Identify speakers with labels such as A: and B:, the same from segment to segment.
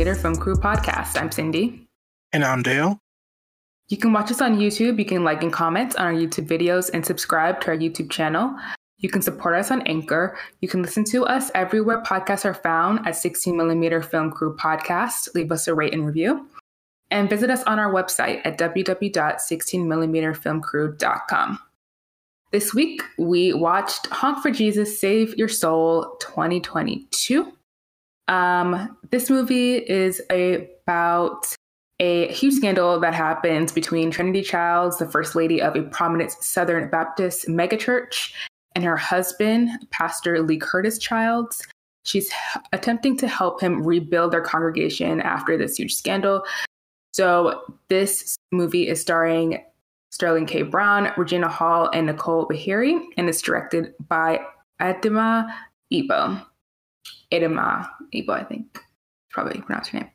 A: Millimeter Film Crew podcast. I'm Cindy.
B: And I'm Dale.
A: You can watch us on YouTube. You can like and comment on our YouTube videos and subscribe to our YouTube channel. You can support us on Anchor. You can listen to us everywhere podcasts are found at 16 Millimeter Film Crew Podcast. Leave us a rate and review. And visit us on our website at www.16millimeterfilmcrew.com. This week, we watched Honk for Jesus Save Your Soul 2022. Um, this movie is about a huge scandal that happens between Trinity Childs, the first lady of a prominent Southern Baptist megachurch, and her husband, Pastor Lee Curtis Childs. She's attempting to help him rebuild their congregation after this huge scandal. So, this movie is starring Sterling K. Brown, Regina Hall, and Nicole Beharie, and it's directed by Adamma Ebo. Adamma Ebo, I think. Probably pronounce her name.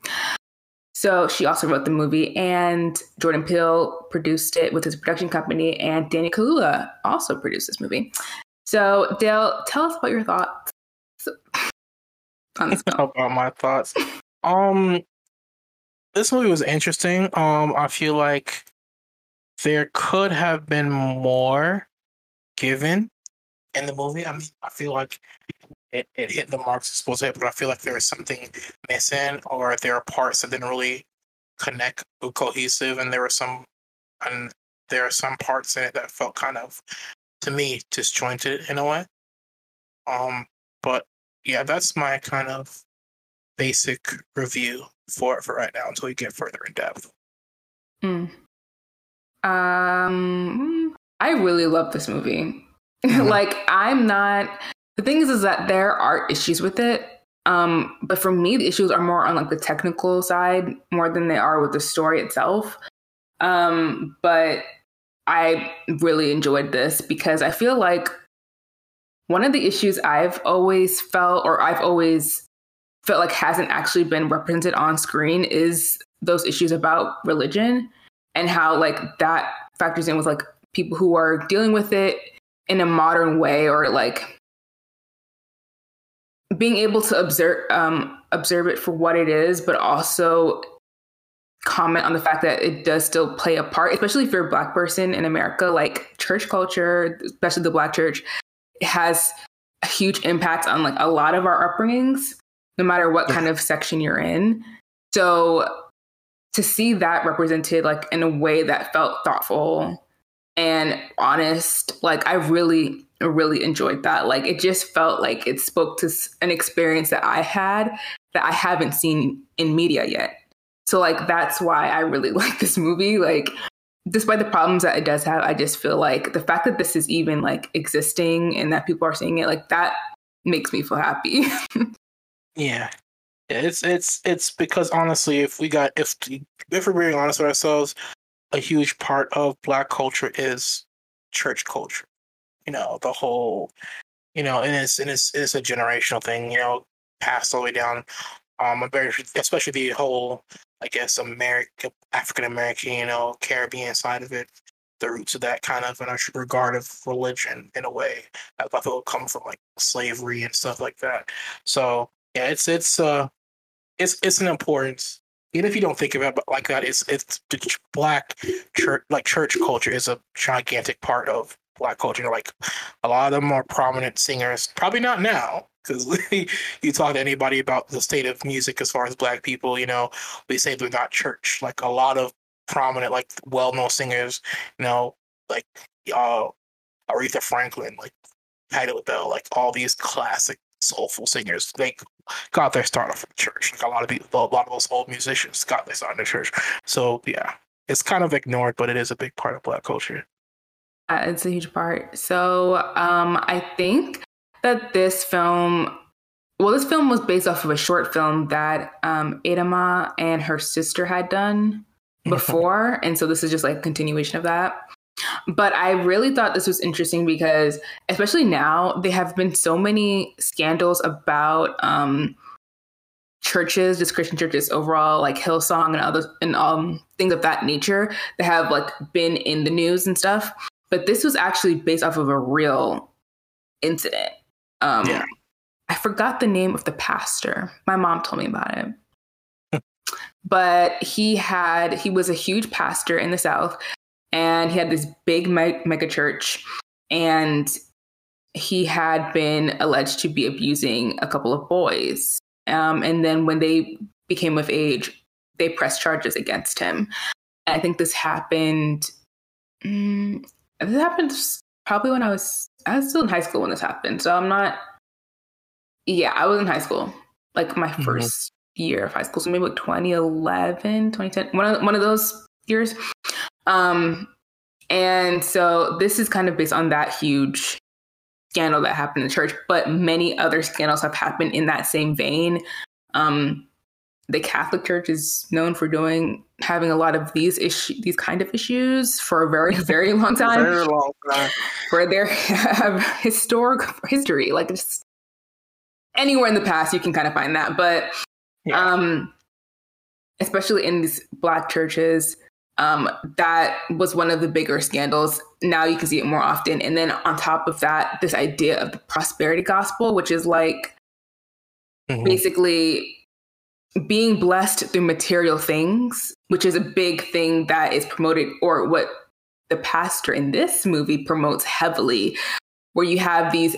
A: So she also wrote the movie, and Jordan Peele produced it with his production company, and Danny Kaluuya also produced this movie. So Dale, tell us about your thoughts
B: on this film. about my thoughts. Um, this movie was interesting. Um, I feel like there could have been more given in the movie. I mean, I feel like it, it hit the marks it's supposed to hit, but I feel like there was something missing, or there are parts that didn't really connect or cohesive, and there were some, and there are some parts in it that felt kind of, to me, disjointed in a way. Um, but yeah, that's my kind of basic review for it for right now until we get further in depth.
A: Mm. Um, I really love this movie. Mm-hmm. like, I'm not. The thing is, is that there are issues with it. Um, but for me, the issues are more on like the technical side more than they are with the story itself. Um, but I really enjoyed this because I feel like one of the issues I've always felt, or I've always felt like hasn't actually been represented on screen, is those issues about religion and how like that factors in with like people who are dealing with it in a modern way or like being able to observe um, observe it for what it is, but also comment on the fact that it does still play a part, especially if you're a black person in America. Like church culture, especially the black church, has a huge impact on like a lot of our upbringings, no matter what kind of section you're in. So to see that represented like in a way that felt thoughtful and honest like i really really enjoyed that. Like it just felt like it spoke to an experience that i had that i haven't seen in media yet. So like that's why i really like this movie. Like despite the problems that it does have i just feel like the fact that this is even like existing and that people are seeing it like that makes me feel happy.
B: Yeah it's it's it's because honestly, if we got if if we're being honest with ourselves, a huge part of Black culture is church culture. You know, the whole, you know, and it's and it's it's a generational thing. You know, passed all the way down. Um, very, especially the whole, I guess, American African American, you know, Caribbean side of it. The roots of that kind of in a regard of religion in a way. I thought it would come from like slavery and stuff like that. So yeah, it's it's uh it's it's an importance. Even if you don't think about it like that, it's it's black church like church culture is a gigantic part of black culture. Like a lot of them are prominent singers. Probably not now, because you talk to anybody about the state of music as far as black people, you know, they say they're not church. Like a lot of prominent, like well-known singers, you know, like uh, Aretha Franklin, like Patti LaBelle, like all these classic soulful singers. They got their start off from church. Like a lot of people, a lot of those old musicians got their start in the church. So yeah, it's kind of ignored, but it is a big part of black culture.
A: Uh, it's a huge part. So um, I think that this film, well, this film was based off of a short film that um, Adamma and her sister had done before, and so this is just like a continuation of that. But I really thought this was interesting because, especially now, there have been so many scandals about um, churches, just Christian churches overall, like Hillsong and other and um, things of that nature that have like been in the news and stuff. But this was actually based off of a real incident. Um, yeah. I forgot the name of the pastor. My mom told me about it. but he had he was a huge pastor in the South, and he had this big mega church, and he had been alleged to be abusing a couple of boys. Um, and then when they became of age, they pressed charges against him. And I think this happened. Mm, this happened probably when I was I was still in high school when this happened. So I'm not. Yeah, I was in high school, like my 1st mm-hmm. year of high school. So maybe like 2011, 2010, one of one of those years. Um, and so this is kind of based on that huge scandal that happened in the church, but many other scandals have happened in that same vein. Um, the Catholic Church is known for doing having a lot of these issue these kind of issues for a very very long time.
B: very long time.
A: Where there have historic history, like just anywhere in the past you can kind of find that, but yeah. um, especially in these black churches, um, that was one of the bigger scandals. Now you can see it more often. And then on top of that, this idea of the prosperity gospel, which is like mm-hmm. basically being blessed through material things, which is a big thing that is promoted, or what the pastor in this movie promotes heavily, where you have these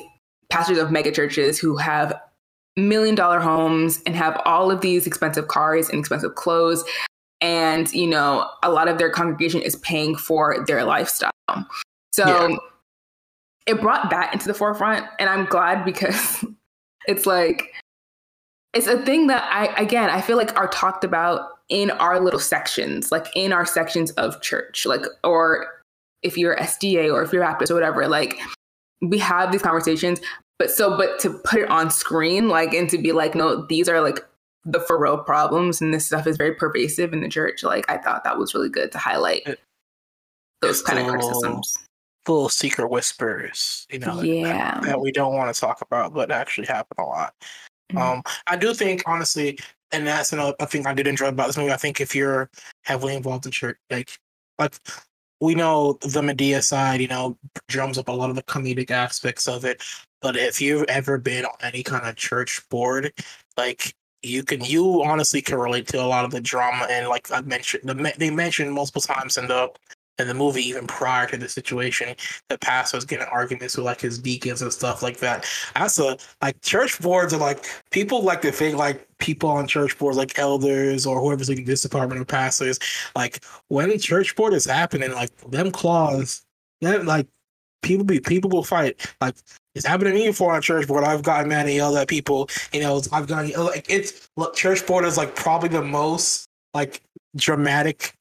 A: pastors of megachurches who have million dollar homes and have all of these expensive cars and expensive clothes and you know a lot of their congregation is paying for their lifestyle so yeah. it brought that into the forefront and i'm glad because it's like it's a thing that i again i feel like are talked about in our little sections like in our sections of church like or if you're sda or if you're baptist or whatever like we have these conversations but so but to put it on screen like and to be like no these are like the for real problems and this stuff is very pervasive in the church. Like I thought that was really good to highlight it, those kind of criticisms.
B: Little secret whispers, you know,
A: yeah,
B: that, that we don't want to talk about, but actually happen a lot. Mm-hmm. Um, I do think honestly, and that's another thing I did enjoy about this movie. I think if you're heavily involved in church, like like we know the Madea side, you know, drums up a lot of the comedic aspects of it. But if you've ever been on any kind of church board, like you can you honestly can relate to a lot of the drama and like I mentioned the, they mentioned multiple times in the in the movie even prior to the situation the pastor was getting arguments with like his deacons and stuff like that that's a like church boards are like people like to think like people on church boards like elders or whoever's leading this department of pastors like when church board is happening like them claws that like people be people will fight like it's happened to me before on church board. I've gotten mad and yelled at people. You know, I've gotten like it's look, church board is like probably the most like dramatic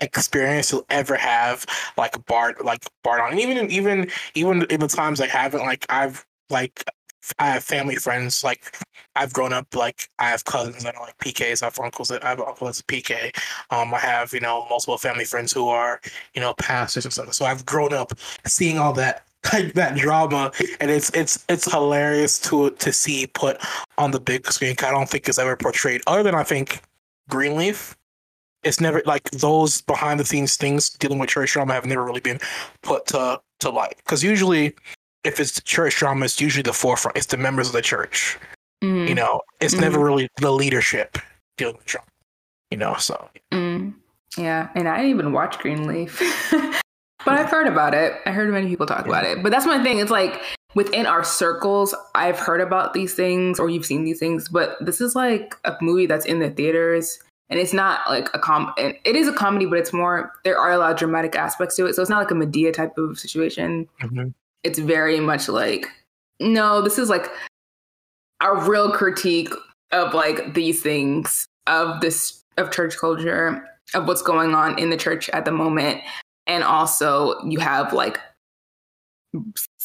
B: experience you'll ever have. Like Bart, like Bart on. Even even even in the times I haven't, like I've like I have family friends. Like I've grown up like I have cousins that are like PKs. I have uncles that I have uncles that's a PK. Um, I have you know multiple family friends who are you know pastors and stuff. So I've grown up seeing all that like that drama, and it's it's it's hilarious to to see put on the big screen. I don't think it's ever portrayed other than I think Greenleaf. It's never like those behind the scenes things dealing with church drama have never really been put to to light because usually if it's church drama, it's usually the forefront. It's the members of the church. Mm. You know, it's mm. never really the leadership dealing with drama. You know, so.
A: Mm. Yeah, and I didn't even watch Greenleaf. But I've heard about it. I heard many people talk yeah. about it. But that's my thing. It's like within our circles, I've heard about these things or you've seen these things, but this is like a movie that's in the theaters and it's not like a com it is a comedy, but it's more there are a lot of dramatic aspects to it. So it's not like a Madea type of situation. Mm-hmm. It's very much like no, this is like a real critique of like these things of this of church culture of what's going on in the church at the moment and also you have like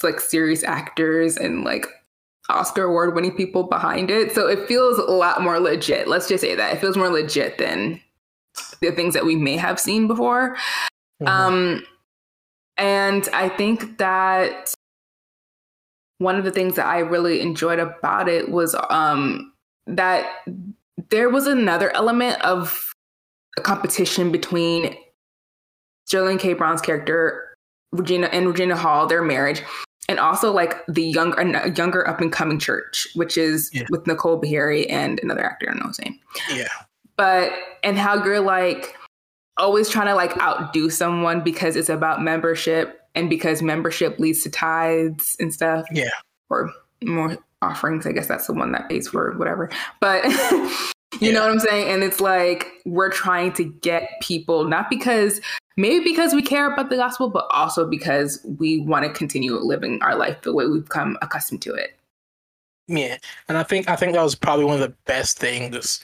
A: like serious actors and like Oscar award winning people behind it. So it feels a lot more legit. Let's just say that. It feels more legit than the things that we may have seen before. Mm-hmm. Um and I think that one of the things that I really enjoyed about it was um that there was another element of a competition between Sterling K. Brown's character, Regina and Regina Hall, their marriage, and also like the younger younger up and coming church, which is yeah. with Nicole Beharie and another actor I don't know his name.
B: Yeah.
A: but and how you're like always trying to like outdo someone because it's about membership and because membership leads to tithes and stuff.
B: Yeah.
A: Or more offerings. I guess that's the one that pays for whatever. But you
B: Yeah.
A: know what I'm saying? And it's like we're trying to get people, not because maybe because we care about the gospel, but also because we want to continue living our life the way we've come accustomed to it.
B: Yeah, and I think I think that was probably one of the best things.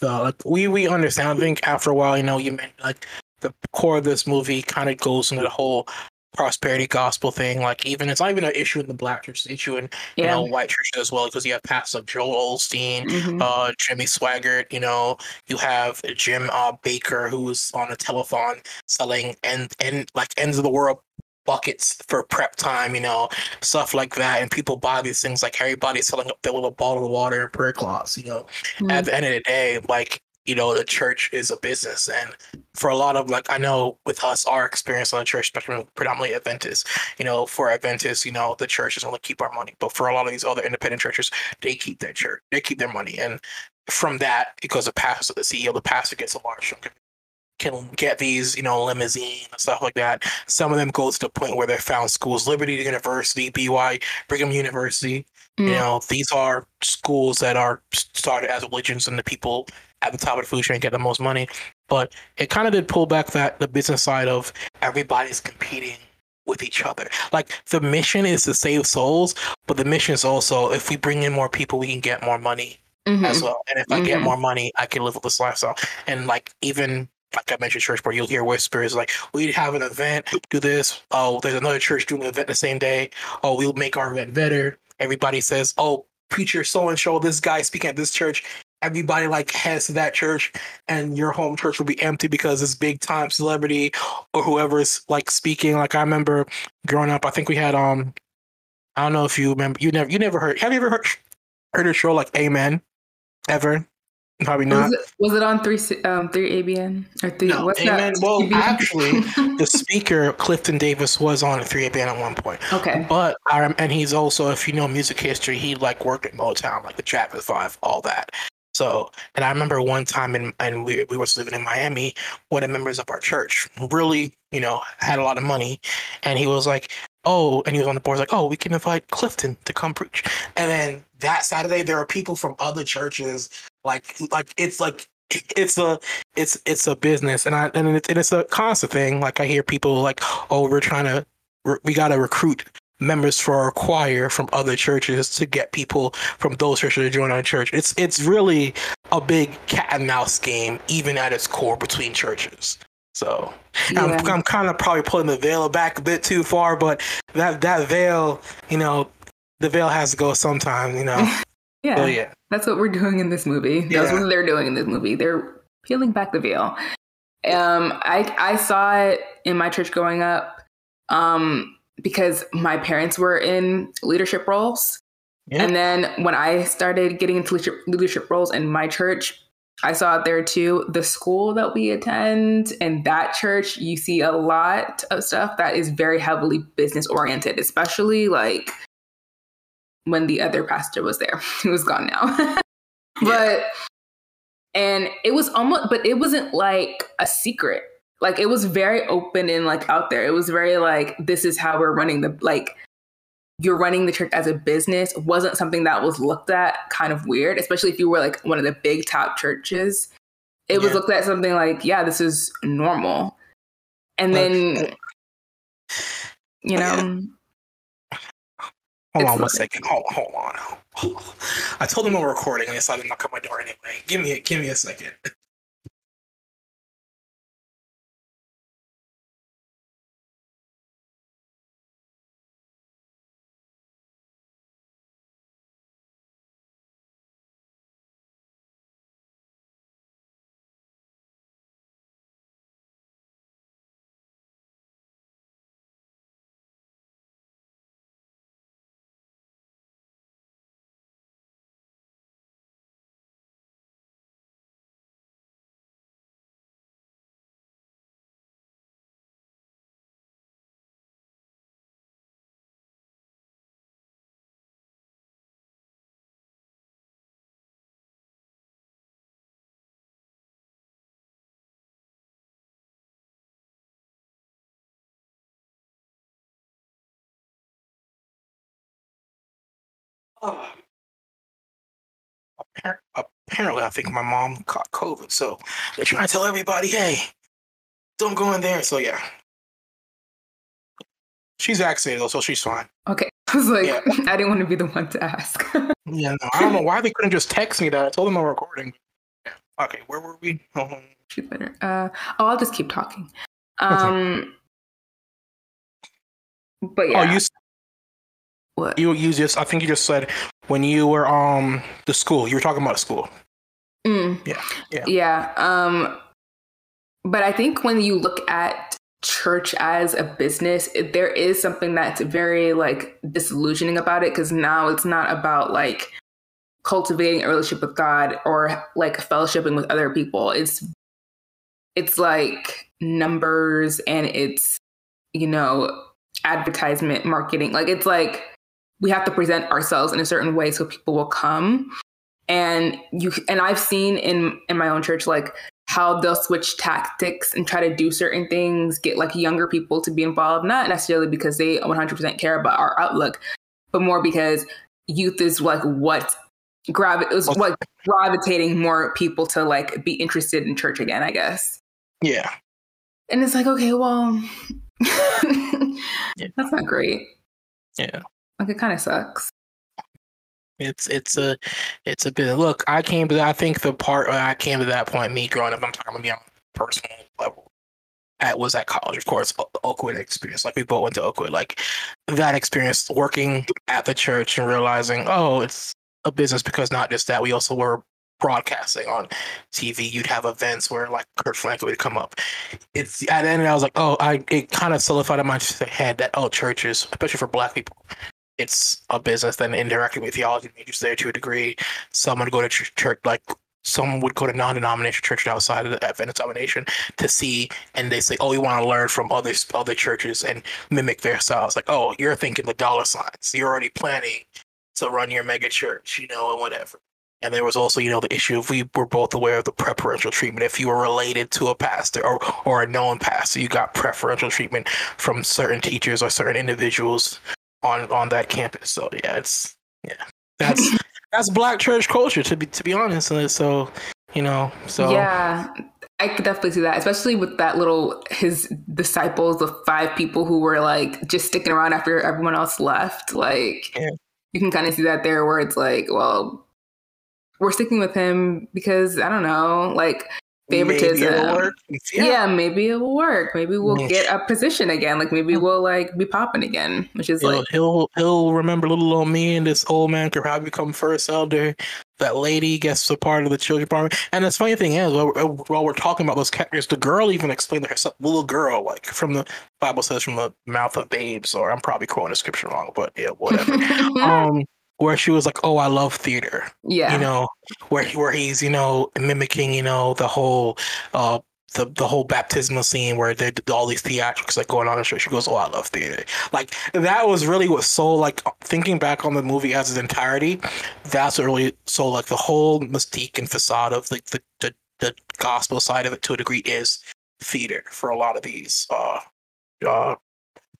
B: The like we we understand. I think after a while, you know, you meant like the core of this movie kind of goes into the whole prosperity gospel thing. Like even it's not even an issue in the black church, it's an issue in you know white churches as well because you have pastors like Joel Osteen,
A: Mhm.
B: uh, Jimmy Swaggart. You know, you have Jim uh, Bakker who was on a telethon selling and and like ends of the world buckets for prep time. You know, stuff like that, and people buy these things like everybody's selling up their little bottle of water and prayer cloths. You know,
A: Mhm.
B: at the end of the day, like you know, the church is a business, and for a lot of like I know with us, our experience on the church spectrum, predominantly Adventists. You know, for Adventists, you know, the church is only keep our money, but for a lot of these other independent churches, they keep their church, they keep their money, and from that, because the pastor, the CEO, the pastor gets a large chunk of can get these, you know, limousine and stuff like that. Some of them go to the point where they're found schools, Liberty University, BY, Brigham University. You
A: Mm.
B: know, these are schools that are started as religions and the people at the top of the food chain get the most money. But it kind of did pull back that the business side of everybody's competing with each other. Like the mission is to save souls, but the mission is also if we bring in more people, we can get more money
A: Mhm.
B: as well. And if I get
A: Mhm.
B: more money, I can live with this lifestyle. And like even like I mentioned, church where you'll hear whispers like, "We have an event, do this." Oh, there's another church doing an event the same day. Oh, we'll make our event better. Everybody says, "Oh, preacher so and so, this guy speaking at this church." Everybody like heads to that church, and your home church will be empty because it's big time celebrity or whoever's like speaking. Like I remember growing up, I think we had um, I don't know if you remember. You never, you never heard. Have you ever heard heard a show like Amen? Ever? Probably not.
A: Was it, was it on three um three ABN or three?
B: No,
A: what's
B: Amen.
A: that?
B: Well,
A: TBN?
B: actually, the speaker Clifton Davis was on 3ABN at one point.
A: okay.
B: But I and he's also, if you know music history, he like worked at Motown, like the Travis Five, all that. So, and I remember one time, in, and we we were living in Miami. One of the members of our church really, you know, had a lot of money, and he was like, "Oh," and he was on the board, like, "Oh, we can invite Clifton to come preach." And then that Saturday, there are people from other churches, like, like it's like it's a it's it's a business, and I and it's and it's a constant thing. Like I hear people like, "Oh, we're trying to we got to recruit members for our choir from other churches to get people from those churches to join our church. It's it's really a big cat and mouse game, even at its core between churches. So I'm, I'm kind of probably pulling the veil back a bit too far, but that that veil, you know, the veil has to go sometime, you know.
A: yeah.
B: so yeah,
A: That's what we're doing in this movie. That's
B: Yeah.
A: what they're doing in this movie. They're peeling back the veil. Um, I I saw it in my church growing up, um, because my parents were in leadership roles,
B: yeah,
A: and then when I started getting into leadership, leadership roles in my church, I saw it there too. The school that we attend and that church, you see a lot of stuff that is very heavily business oriented, especially like when the other pastor was there. He was gone now. but and it was almost but it wasn't like a secret. Like it was very open and like out there. It was very like this is how we're running the like you're running the church as a business wasn't something that was looked at kind of weird, especially if you were like one of the big top churches. It was looked at something like, yeah, this is normal. And
B: But-
A: then uh, you know,
B: hold on one
A: like-
B: second. Hold, hold on. I told him we we're recording, and they decided to knock on my door anyway. Give me, a, give me a second. Oh. Apparently, I think my mom caught COVID, so they're trying to tell everybody, "Hey, don't go in there." So yeah, she's vaccinated though, so she's fine.
A: Okay, I was like, yeah. I didn't want to be the one to ask.
B: yeah, no, I don't know why they couldn't just text me that. I told them I'm recording. Okay, where were we? Oh.
A: Better. Uh, oh, I'll just keep talking. Um, okay. but yeah.
B: Oh, you
A: what?
B: You you just I think you just said when you were um the school, you were talking about school.
A: Mm.
B: Yeah. Yeah.
A: Yeah. Um but I think when you look at church as a business, there is something that's very like disillusioning about it because now it's not about like cultivating a relationship with God or like fellowshipping with other people. It's it's like numbers and it's you know advertisement marketing. Like it's like we have to present ourselves in a certain way so people will come. And you and i've seen in in my own church like how they'll switch tactics and try to do certain things get like younger people to be involved not necessarily because they 100% care about our outlook but more because youth is like what gravi- it was like gravitating more people to like be interested in church again i guess.
B: Yeah.
A: And it's like okay well that's not great.
B: Yeah
A: like it kind of sucks.
B: It's it's a it's a bit. Look, I came to. I think the part uh, I came to that point. Me growing up, I'm talking about on personal level. At was at college, of course, Oakwood experience. Like we both went to Oakwood. Like that experience, working at the church and realizing, oh, it's a business because not just that, we also were broadcasting on TV. You'd have events where like Kirk Franklin would come up. It's at the end, I was like, oh, I it kind of solidified in my head that oh, churches, especially for Black people, it's a business that indirectly with theology majors there to a degree. Some would go to church, like some would go to non-denomination churches outside of the Adventist denomination to see, and they say, "Oh, we want to learn from other other churches and mimic their styles." Like, "Oh, you're thinking the dollar signs. You're already planning to run your mega church, you know, and whatever." And there was also, you know, the issue of we were both aware of the preferential treatment. If you were related to a pastor or, or a known pastor, you got preferential treatment from certain teachers or certain individuals on on that campus. So yeah, it's yeah, that's that's black church culture to be to be honest. And so you know, so
A: yeah. I could definitely see that, especially with that little his disciples, the five people who were like just sticking around after everyone else left. Like yeah. you can kind of see that there, where it's like, well, we're sticking with him because I don't know, like favoritism. Yeah. yeah. maybe it will work. Maybe we'll get a position again. Like maybe we'll like be popping again, which is
B: he'll,
A: like
B: he'll he'll remember little old me and this old man could probably become first elder. That lady gets a part of the children department. And the funny thing is, while, while we're talking about those characters, the girl even explained to herself, little girl, like from the Bible says, from the mouth of babes. Or I'm probably quoting the scripture wrong, but yeah, whatever. um, where she was like, "Oh, I love theater."
A: Yeah,
B: you know, where where he's you know mimicking you know the whole uh the the whole baptismal scene where they did all these theatrics like going on and She goes, "Oh, I love theater." Like that was really what so like thinking back on the movie as its entirety. That's really so like the whole mystique and facade of like the, the the gospel side of it to a degree is theater for a lot of these uh uh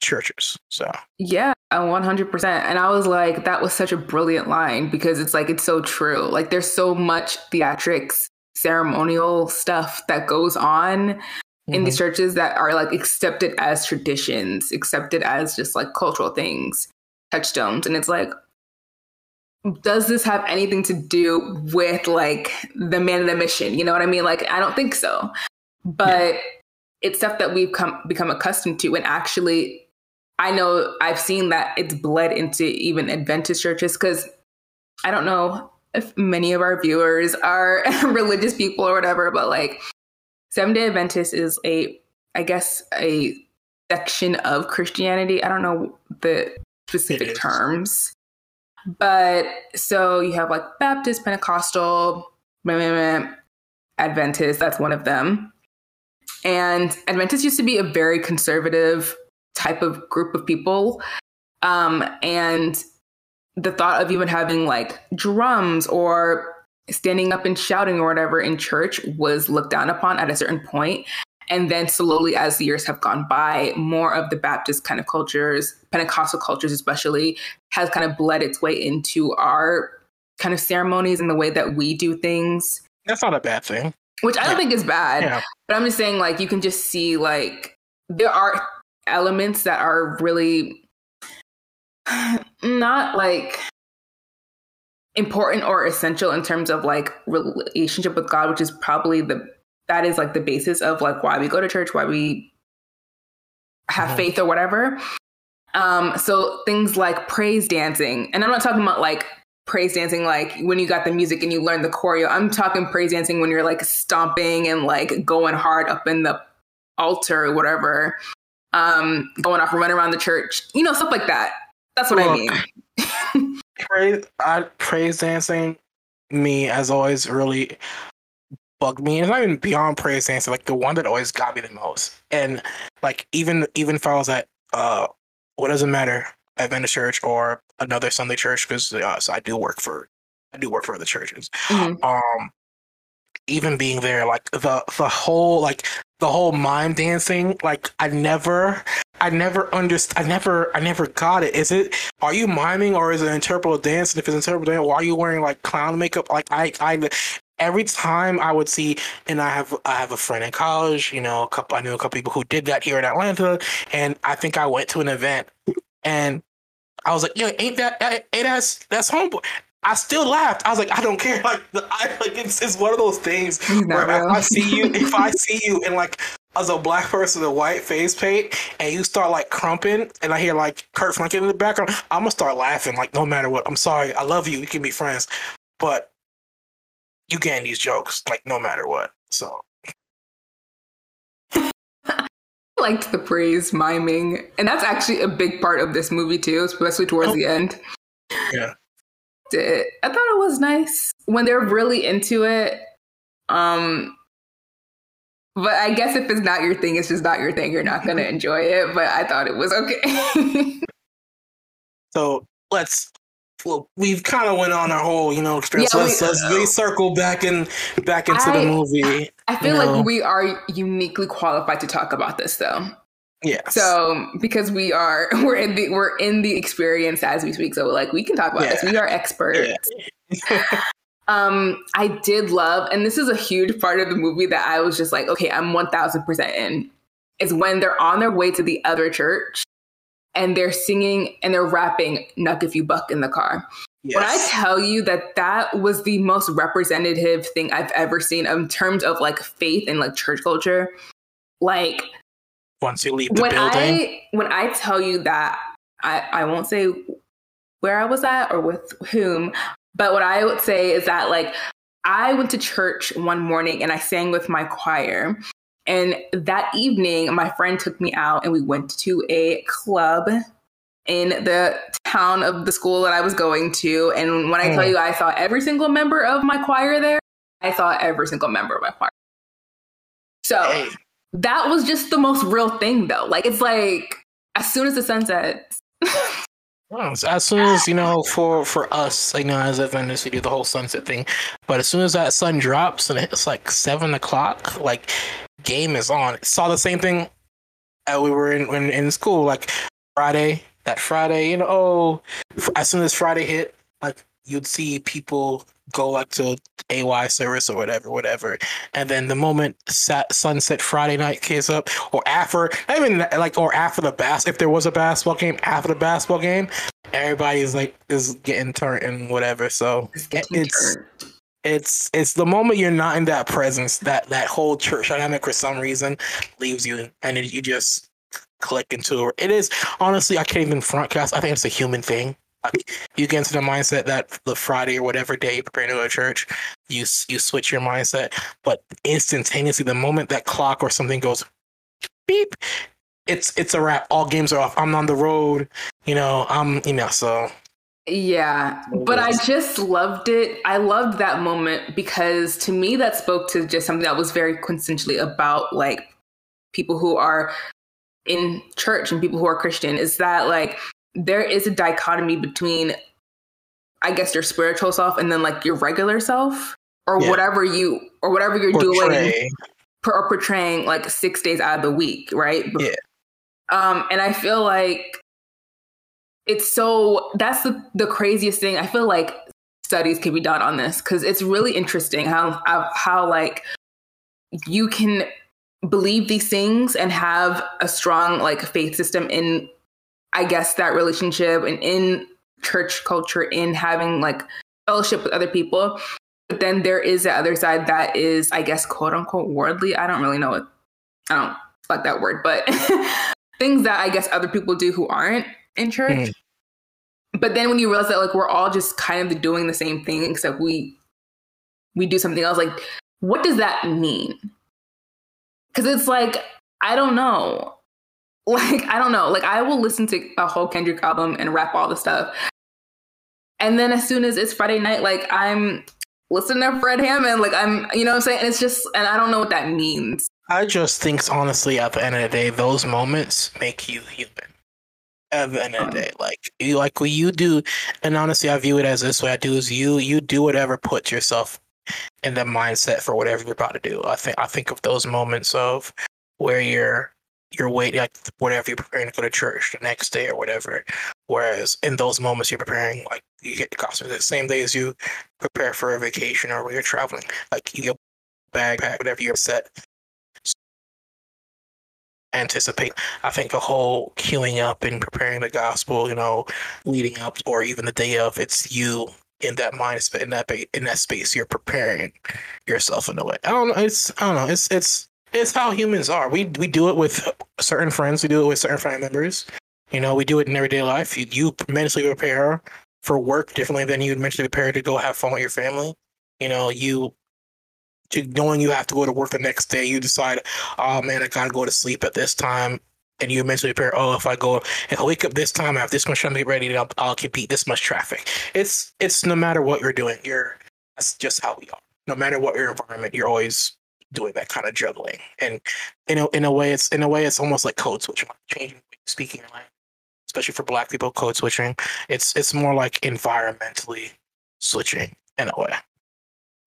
B: churches. So
A: yeah, one hundred percent. And I was like, that was such a brilliant line because it's like it's so true. Like there's so much theatrics, ceremonial stuff that goes on mm-hmm. in these mm-hmm. churches that are like accepted as traditions, accepted as just like cultural things, touchstones, and it's like. Does this have anything to do with like the man of the mission? You know what I mean? Like, I don't think so. But yeah. it's stuff that we've come become accustomed to, and actually I know I've seen that it's bled into even Adventist churches because I don't know if many of our viewers are religious people or whatever, but like Seven Day Adventist is a, I guess, a section of Christianity. I don't know the specific terms, but so you have like Baptist, Pentecostal, Adventist, that's one of them. And Adventist used to be a very conservative type of group of people. Um, and the thought of even having like drums or standing up and shouting or whatever in church was looked down upon at a certain point. And then slowly, as the years have gone by, more of the Baptist kind of cultures, Pentecostal cultures especially, has kind of bled its way into our kind of ceremonies and the way that we do things.
B: That's not a bad thing.
A: Which I don't yeah. think is bad. Yeah. But I'm just saying, like, you can just see, like, there are elements that are really not like important or essential in terms of like relationship with God, which is probably the that is like the basis of like why we go to church, why we have mm-hmm. faith or whatever. Um, so things like praise dancing, and I'm not talking about like praise dancing like when you got the music and you learn the choreo. I'm talking praise dancing when you're like stomping and like going hard up in the altar or whatever, um, going off and running around the church, you know, stuff like that. That's what Look, I
B: mean. praise, I, praise dancing, me as always, really bugged me. It's not even beyond praise dancing, like the one that always got me the most. And like even even if I was at uh, what does it matter, Adventist church or another Sunday church, because uh, so I do work for I do work for other churches. Mm-hmm. Um, even being there, like the the whole like the whole mime dancing, like I never I never understood. I never, I never got it. Is it? Are you miming or is it interpretive dance? And if it's interpretive dance, why are you wearing like clown makeup? Like I, I, every time I would see, and I have, I have a friend in college. You know, a couple. I knew a couple people who did that here in Atlanta, and I think I went to an event, and I was like, "Yo, ain't that, ain't that's that's homeboy." I still laughed. I was like, I don't care. Like, I, like it's, it's one of those things where if I see you, if I see you in like as a black person with a white face paint and you start like crumping and I hear like Kirk Franklin in the background, I'm gonna start laughing like no matter what. I'm sorry, I love you, we can be friends. But you getting these jokes, like no matter what. So
A: I liked the praise miming. And that's actually a big part of this movie too, especially towards oh. the end.
B: Yeah.
A: I thought it was nice when they're really into it. Um, but I guess if it's not your thing, it's just not your thing. You're not going to enjoy it. But I thought it was okay.
B: so let's. Well, we've kind of went on our whole, you know, experience. Yeah, let's, we, let's recircle back and back into I, the movie.
A: I feel like know. we are uniquely qualified to talk about this, though.
B: Yeah.
A: So because we are we're in the we're in the experience as we speak, so like we can talk about yeah. this. We are experts. Yeah. Um, I did love, and this is a huge part of the movie that I was just like, okay, I'm 1000% in, is when they're on their way to the other church and they're singing and they're rapping Knuck If You Buck in the car. Yes. When I tell you that that was the most representative thing I've ever seen in terms of like faith and like church culture, like
B: once you leave the
A: when
B: building.
A: I, when I tell you that, I, I won't say where I was at or with whom, but what I would say is that like I went to church one morning and I sang with my choir. And that evening, my friend took me out and we went to a club in the town of the school that I was going to. And when I tell hmm. you I saw every single member of my choir there, I saw every single member of my choir. So hey. That was just the most real thing, though. Like, it's like as soon as the sun sets,
B: as soon as you know, for for us, you know, as Adventists, we do the whole sunset thing. But as soon as that sun drops and it's like seven o'clock, like game is on. Saw the same thing. Uh, we were in, in in school, like Friday. That Friday, you know, oh, as soon as Friday hit, like you'd see people go up to AY service or whatever, whatever. And then the moment sat, sunset Friday night case up, or after, I mean, like, or after the bas, if there was a basketball game, after the basketball game, everybody's like is getting turned and whatever. So it's. It's it's the moment you're not in that presence that that whole church dynamic for some reason leaves you and it, you just click into it. It is honestly I can't even front cast. I think it's a human thing you get into the mindset that the Friday or whatever day you prepare to go to church, you you switch your mindset. But instantaneously, the moment that clock or something goes beep, it's it's a wrap. All games are off. I'm on the road. You know, I'm you know so.
A: Yeah, but I just loved it. I loved that moment because to me that spoke to just something that was very quintessentially about like people who are in church and people who are Christian is that like there is a dichotomy between I guess your spiritual self and then like your regular self or yeah. whatever you or whatever you're doing or portraying like six days out of the week, right?
B: Yeah.
A: Um, and I feel like it's so that's the the craziest thing. I feel like studies can be done on this because it's really interesting how, how how like you can believe these things and have a strong like faith system in I guess that relationship and in church culture in having like fellowship with other people. But then there is the other side that is, I guess, quote unquote worldly. I don't really know what I don't like that word, but things that I guess other people do who aren't in church. Mm. But then when you realize that like we're all just kind of doing the same thing except we we do something else, like what does that mean? Cause it's like, I don't know. Like, I don't know. Like I will listen to a whole Kendrick album and rap all the stuff. And then as soon as it's Friday night, like I'm listening to Fred Hammond, like I'm, you know what I'm saying? And it's just, and I don't know what that means.
B: I just think, honestly, at the end of the day, those moments make you human. At the end of the day, like you, like what you do, and honestly, I view it as this way. I do is you, you do whatever puts yourself in the mindset for whatever you're about to do. I think, I think of those moments of where you're you're waiting like whatever you're preparing to go to church the next day or whatever. Whereas in those moments you're preparing like you get the costume the same day as you prepare for a vacation or when you're traveling. Like you get bag pack, whatever you're set. Anticipate. I think the whole queuing up and preparing the gospel, you know, leading up or even the day of, it's you in that mind in that in that space. You're preparing yourself in a way. I don't know. It's I don't know. It's it's it's how humans are. We we do it with certain friends. We do it with certain family members. You know, we do it in everyday life. You, you mentally prepare for work differently than you would mentally prepare to go have fun with your family. You know, you knowing you have to go to work the next day, you decide, oh man, I gotta go to sleep at this time. And you mentally prepare, oh, if I go if I wake up this time, I have this much time to get ready, I'll, I'll compete this much traffic. It's it's no matter what you're doing, you're that's just how we are. No matter what your environment, you're always doing that kind of juggling. And in a, in a way, it's in a way, it's almost like code switching, changing speaking language, especially for Black people. Code switching, it's it's more like environmentally switching in a way.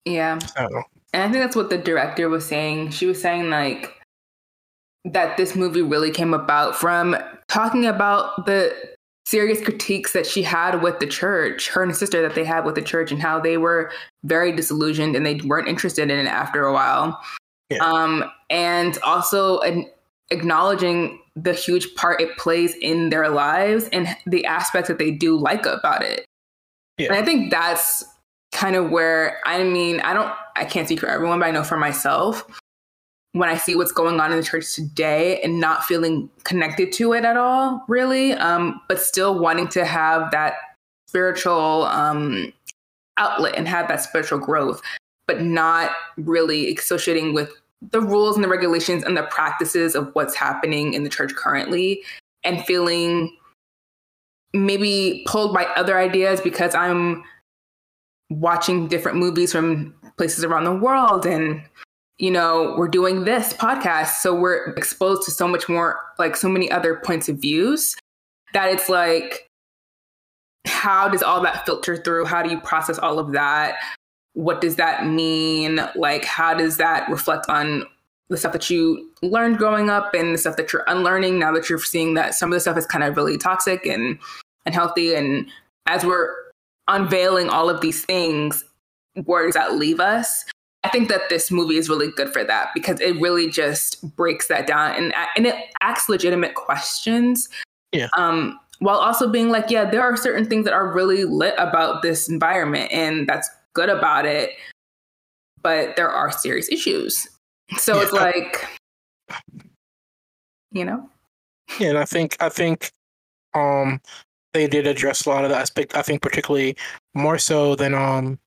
A: Yeah, I and I think that's what the director was saying. She was saying like that this movie really came about from talking about the serious critiques that she had with the church, her and sister that they had with the church, and how they were very disillusioned and they weren't interested in it after a while. Yeah. Um, and also an, acknowledging the huge part it plays in their lives and the aspects that they do like about it. Yeah. And I think that's kind of where I mean, I don't, I can't speak for everyone, but I know for myself, when I see what's going on in the church today and not feeling connected to it at all, really, um, but still wanting to have that spiritual um, outlet and have that spiritual growth, but not really associating with the rules and the regulations and the practices of what's happening in the church currently and feeling maybe pulled by other ideas because I'm watching different movies from places around the world and you know, we're doing this podcast. So we're exposed to so much more, like so many other points of views that it's like, how does all that filter through? How do you process all of that? What does that mean? Like, how does that reflect on the stuff that you learned growing up and the stuff that you're unlearning now that you're seeing that some of the stuff is kind of really toxic and unhealthy? And as we're unveiling all of these things, where does that leave us? I think that this movie is really good for that because it really just breaks that down and and it asks legitimate questions.
B: Yeah.
A: Um, while also being like, yeah, there are certain things that are really lit about this environment and that's good about it, but there are serious issues. So yeah. it's like, you know.
B: Yeah, and I think I think um they did address a lot of the aspect. I think particularly more so than um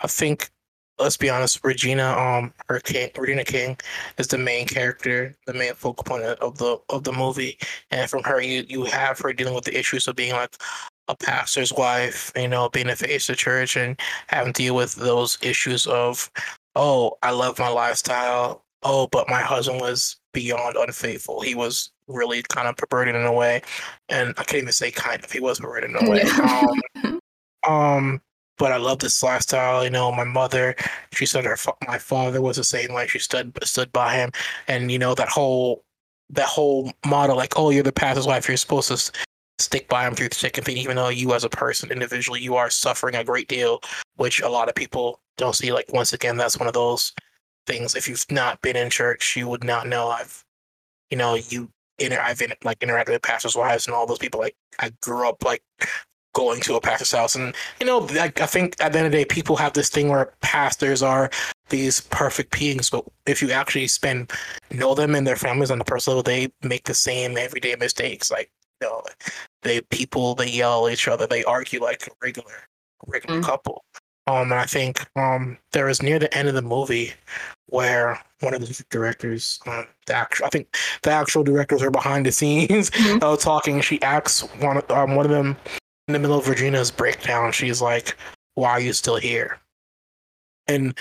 B: I think let's be honest, Regina, um, her King, Regina King, is the main character, the main focal point of the of the movie, and from her, you you have her dealing with the issues of being like a pastor's wife, you know, being a face of church, and having to deal with those issues of, oh, I love my lifestyle, oh, but my husband was beyond unfaithful. He was really kind of perverted in a way, and I can't even say kind of. He was perverted in a way. um, um but I love this lifestyle. You know, my mother, she said her my father was the same way. She stood stood by him, and you know that whole that whole model, like, oh, you're the pastor's wife, you're supposed to stick by him through thick and thin, even though you as a person individually you are suffering a great deal, which a lot of people don't see. Like once again, that's one of those things. If you've not been in church, you would not know. I've, you know, you inter I've been like interacted with pastors' wives and all those people. Like I grew up like going to a pastor's house. And, you know, I, I think at the end of the day, people have this thing where pastors are these perfect beings, but if you actually spend, know them and their families on the personal level, they make the same everyday mistakes. Like, you know, they people, they yell at each other, they argue like a regular, regular mm couple. Um, and I think um, there was near the end of the movie where one of the directors, uh, the actual, I think the actual directors are behind the scenes, mm-hmm. uh, talking. She asks one, um, one of them in the middle of Regina's breakdown, she's like, "Why are you still here?" And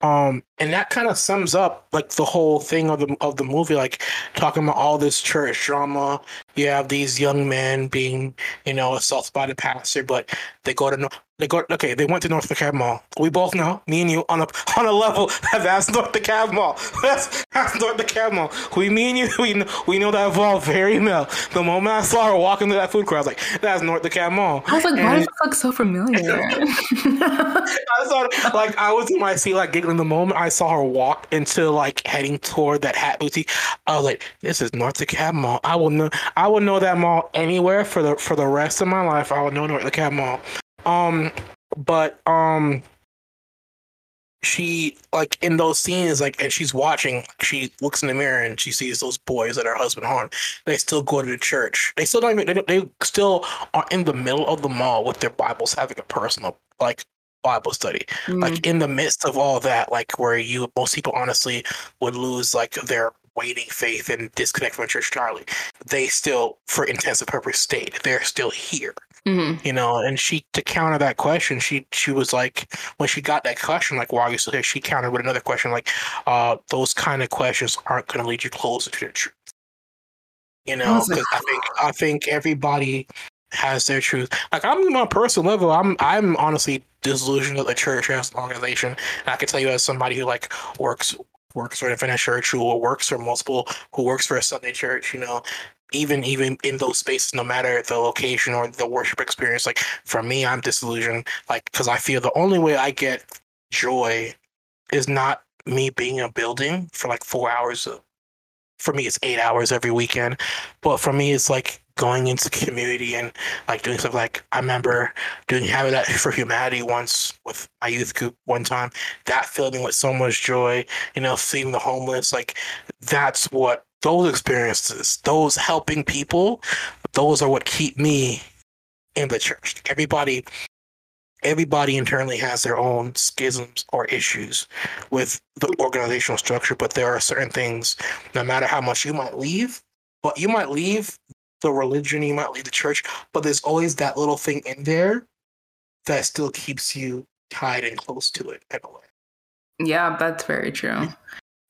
B: um, and that kind of sums up like the whole thing of the of the movie, like talking about all this church drama. You have these young men being, you know, assaulted by the pastor, but they go to they go okay. They went to North DeKalb Mall. We both know, me and you, on a on a level that that's North DeKalb Mall. That's that's North DeKalb Mall. We, me and you, we know, we know that evolved very well. The moment I saw her walking to that food court, I was like, "That's North DeKalb Mall."
A: I was like, and, "Why does it look so familiar?"
B: I saw like I was in my seat, like giggling. The moment I saw her walk into like heading toward that hat boutique, I was like, "This is North DeKalb Mall." I will know. I will know that mall anywhere for the for the rest of my life. I will know North DeKalb Mall. Um, but um, she like in those scenes, like and she's watching. She looks in the mirror and she sees those boys that her husband harmed. They still go to the church. They still don't even. They, they still are in the middle of the mall with their Bibles, having a personal like Bible study. Mm. Like in the midst of all that, like where you most people honestly would lose like their waning faith and disconnect from church Charlie, They still, for intensive purpose, stayed. They're still here. Mm-hmm. You know, and she to counter that question, she she was like when she got that question, like why are you still here? She countered with another question, like, uh, those kind of questions aren't going to lead you closer to the truth. You know, because I think I think everybody has their truth. Like I'm on a personal level, I'm I'm honestly disillusioned with the church as an organization. And I can tell you as somebody who like works works for an independent church, who works for multiple, who works for a Sunday church, you know, even even in those spaces, no matter the location or the worship experience, like for me, I'm disillusioned, like because I feel the only way I get joy is not me being in a building for like four hours. For me, it's eight hours every weekend, but for me, it's like going into community and like doing stuff like I remember doing Habitat for Humanity once with my youth group one time. That filled me with so much joy, you know, seeing the homeless. Like that's what those experiences, those helping people, those are what keep me in the church. Everybody everybody internally has their own schisms or issues with the organizational structure, but there are certain things, no matter how much you might leave, but you might leave the religion, you might leave the church, but there's always that little thing in there that still keeps you tied and close to it in a way.
A: Yeah, that's very true. Yeah.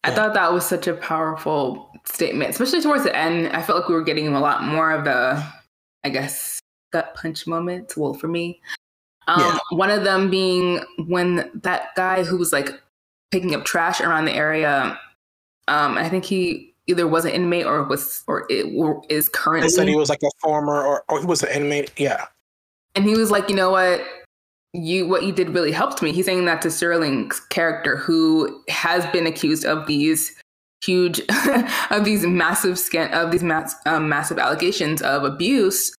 A: I thought that was such a powerful statement, especially towards the end. I felt like we were getting a lot more of the, I guess, gut punch moments. Well, for me, um, yeah. one of them being when that guy who was like picking up trash around the area. Um, I think he either was an inmate or was or it or is currently.
B: They said he was like a former or, or he was an inmate. Yeah.
A: And he was like, you know what, you what you did really helped me. He's saying that to Sterling's character, who has been accused of these huge, of these massive scan of these mass, um, massive allegations of abuse.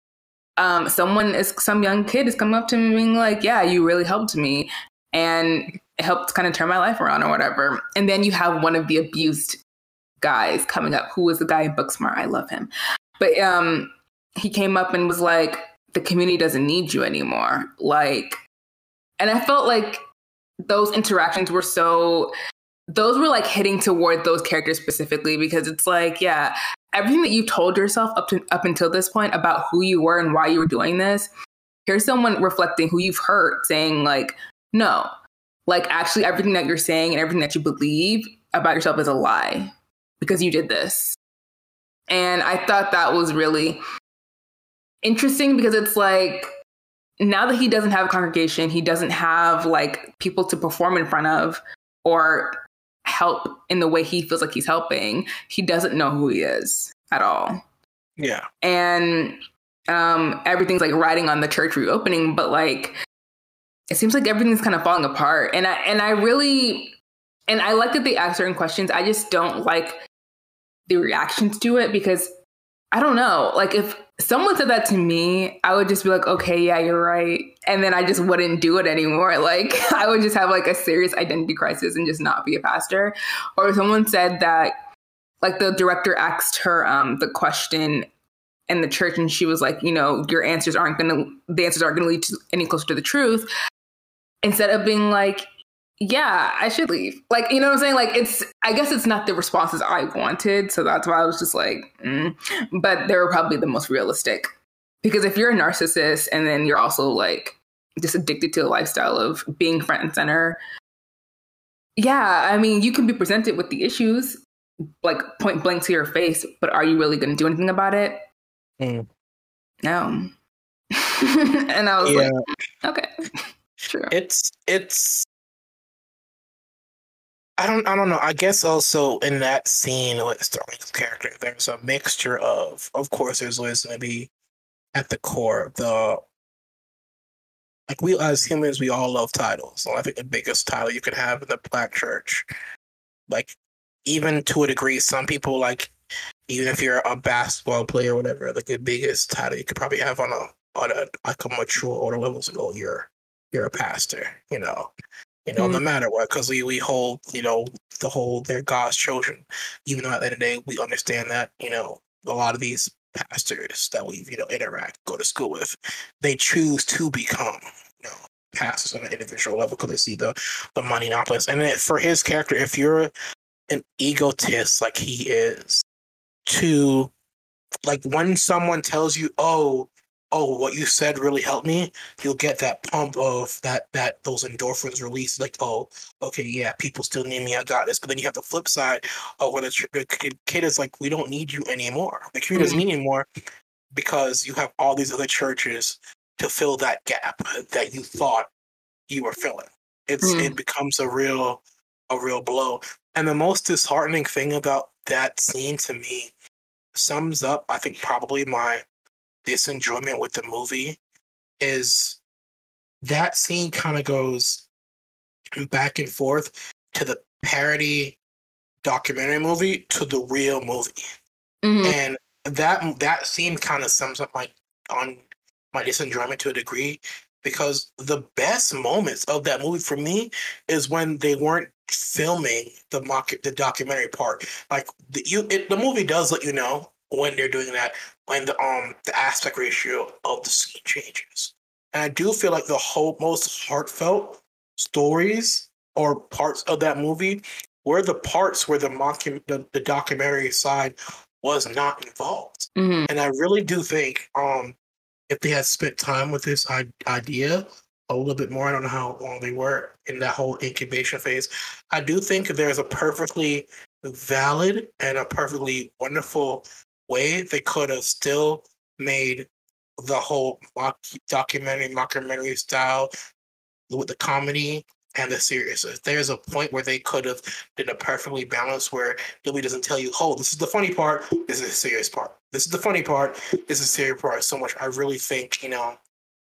A: Um, someone is some young kid is coming up to me being like, "Yeah, you really helped me," and it helped kind of turn my life around or whatever. And then you have one of the abused guys coming up who was the guy in Booksmart. I love him. But um, he came up and was like, the community doesn't need you anymore. Like, and I felt like those interactions were so, those were like hitting toward those characters specifically because it's like, yeah, everything that you've told yourself up to up until this point about who you were and why you were doing this, here's someone reflecting who you've hurt saying like, no, like actually everything that you're saying and everything that you believe about yourself is a lie because you did this. And I thought that was really interesting because it's like now that he doesn't have a congregation, he doesn't have like people to perform in front of or help in the way he feels like he's helping. He doesn't know who he is at all.
B: Yeah.
A: And um everything's like riding on the church reopening, but like it seems like everything's kind of falling apart. And I and I really and I like that they ask certain questions. I just don't like the reactions to it because I don't know. Like if someone said that to me, I would just be like, okay, yeah, you're right. And then I just wouldn't do it anymore. Like I would just have like a serious identity crisis and just not be a pastor. Or someone said that like the director asked her um the question in the church and she was like, you know, your answers aren't gonna the answers aren't gonna lead to any closer to the truth. Instead of being like, yeah, I should leave. Like, you know what I'm saying? Like, it's, I guess it's not the responses I wanted. So that's why I was just like, mm. but they were probably the most realistic. Because if you're a narcissist and then you're also like just addicted to a lifestyle of being front and center, yeah, I mean, you can be presented with the issues like point blank to your face, but are you really going to do anything about it?
B: Mm.
A: No. and I was
B: Yeah.
A: like, okay, sure.
B: It's it's I don't I don't know. I guess also in that scene with Sterling's character, there's a mixture of of course there's always gonna be at the core the like we as humans we all love titles. So I think the biggest title you could have in the black church. Like even to a degree, some people like even if you're a basketball player or whatever, like the biggest title you could probably have on a on a like a mature order level to go, you're you're a pastor, you know. You know, no mm-hmm. matter what, because we, we hold, you know, the whole they're God's children. Even though at the end of the day, we understand that, you know, a lot of these pastors that we, you know, interact, go to school with, they choose to become, you know, pastors on an individual level because they see the the money in place. And then for his character, if you're an egotist like he is, to like when someone tells you, "Oh, oh, what you said really helped me," you'll get that pump of that that those endorphins released. Like, oh, okay, yeah, people still need me. I got this. But then you have the flip side of when it's the kid, kid is like, we don't need you anymore. The community doesn't need you anymore because you have all these other churches to fill that gap that you thought you were filling. It's
A: Mm.
B: it becomes a real a real blow. And the most disheartening thing about that scene to me sums up, I think, probably my disenjoyment with the movie is that scene kind of goes back and forth to the parody documentary movie to the real movie.
A: Mhm.
B: and that that scene kind of sums up my on my disenjoyment to a degree because the best moments of that movie for me is when they weren't filming the mock the documentary part. Like the you it, the movie does let you know when they're doing that when the um the aspect ratio of the scene changes and i do feel like the whole most heartfelt stories or parts of that movie were the parts where the mock the, the documentary side was not involved.
A: Mhm.
B: And I really do think um if they had spent time with this I- idea a little bit more, I don't know how long they were in that whole incubation phase. I do think there's a perfectly valid and a perfectly wonderful way they could have still made the whole mock documentary, mockumentary style with the comedy and the seriousness. There's a point where they could have did a perfectly balanced where Billy doesn't tell you, oh, this is the funny part, this is the serious part. This is the funny part, this is the serious part so much. I really think, you know,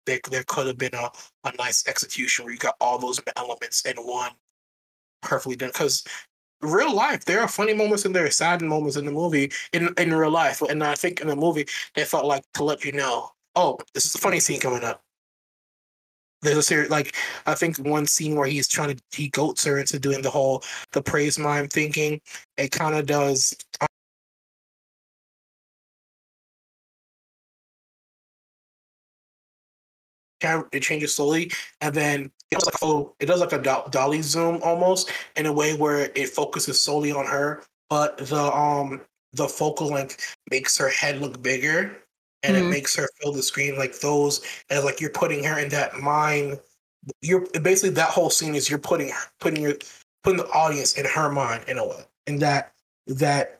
B: there, there could have been a, a nice execution where you got all those elements in one perfectly done. Because real life, there are funny moments and there are sad moments in the movie in, in real life. And I think in the movie, they felt like to let you know, oh, this is a funny scene coming up. There's a series like I think one scene where he's trying to he goats her into doing the whole the praise mime thinking. It kind of does camera it changes slowly and then it does like oh it does like a do- dolly zoom almost in a way where it focuses solely on her but the um the focal length makes her head look bigger and it
A: Mhm.
B: makes her fill the screen like those and like you're putting her in that mind you're basically that whole scene is you're putting putting your putting the audience in her mind in a way and that that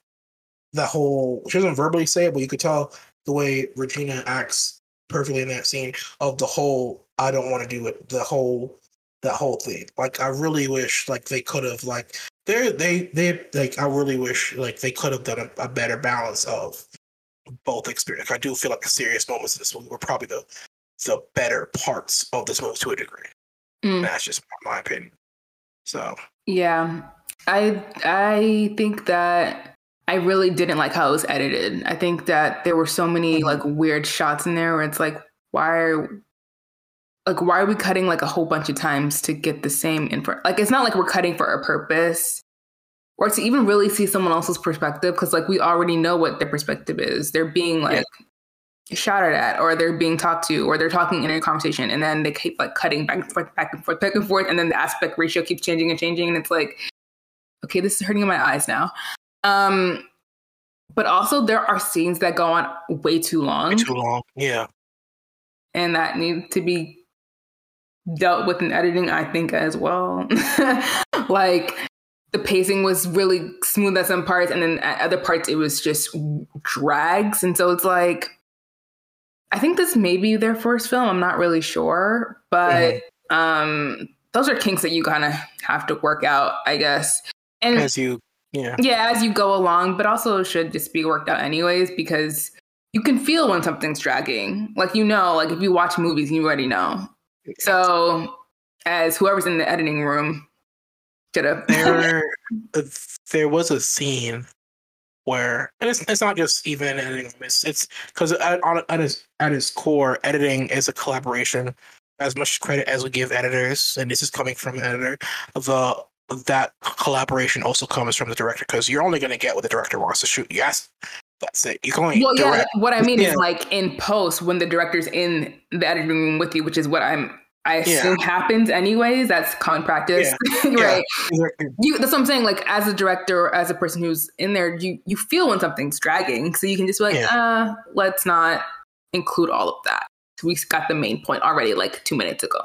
B: that whole she doesn't verbally say it but you could tell the way regina acts perfectly in that scene of the whole I don't want to do it the whole that whole thing. Like I really wish like they could have like they they they like I really wish like they could have done a, a better balance of both experience. I do feel like the serious moments in this movie were probably the the better parts of this movie to a degree.
A: Mm.
B: That's just my opinion. So
A: Yeah. I I think that I really didn't like how it was edited. I think that there were so many
B: Mhm.
A: like weird shots in there where it's like why are like why are we cutting like a whole bunch of times to get the same info? Like it's not like we're cutting for a purpose or to even really see someone else's perspective because like we already know what their perspective is. They're being like shouted at or they're being talked to or they're talking in a conversation and then they keep like cutting back and forth back and forth back and forth and then the aspect ratio keeps changing and changing and it's like okay this is hurting my eyes now um but also there are scenes that go on way too long
B: way too long. Yeah.
A: and that need to be dealt with in editing i think as well like the pacing was really smooth at some parts and then at other parts it was just drags and so it's like i think this may be their first film i'm not really sure but um those are kinks that you kind of have to work out i guess and
B: As you yeah.
A: yeah, as you go along, but also should just be worked out anyways because you can feel when something's dragging. Like you know, like if you watch movies, you already know. So, as whoever's in the editing room should have.
B: there there was a scene where and it's, it's not just even editing it's it's because at, at its at its core editing is a collaboration as much credit as we give editors and this is coming from an editor of the that collaboration also comes from the director because you're only going to get what the director wants to shoot yes that's it you can only
A: well, yeah.
B: direct
A: What I mean
B: Yeah.
A: is like in post when the director's in the editing room with you, which is what I'm. I assume happens anyways. That's common practice, right? you that's what I'm saying. Like as a director, or as a person who's in there, you you feel when something's dragging, so you can just be like, uh, let's not include all of that. We got the main point already, like two minutes ago.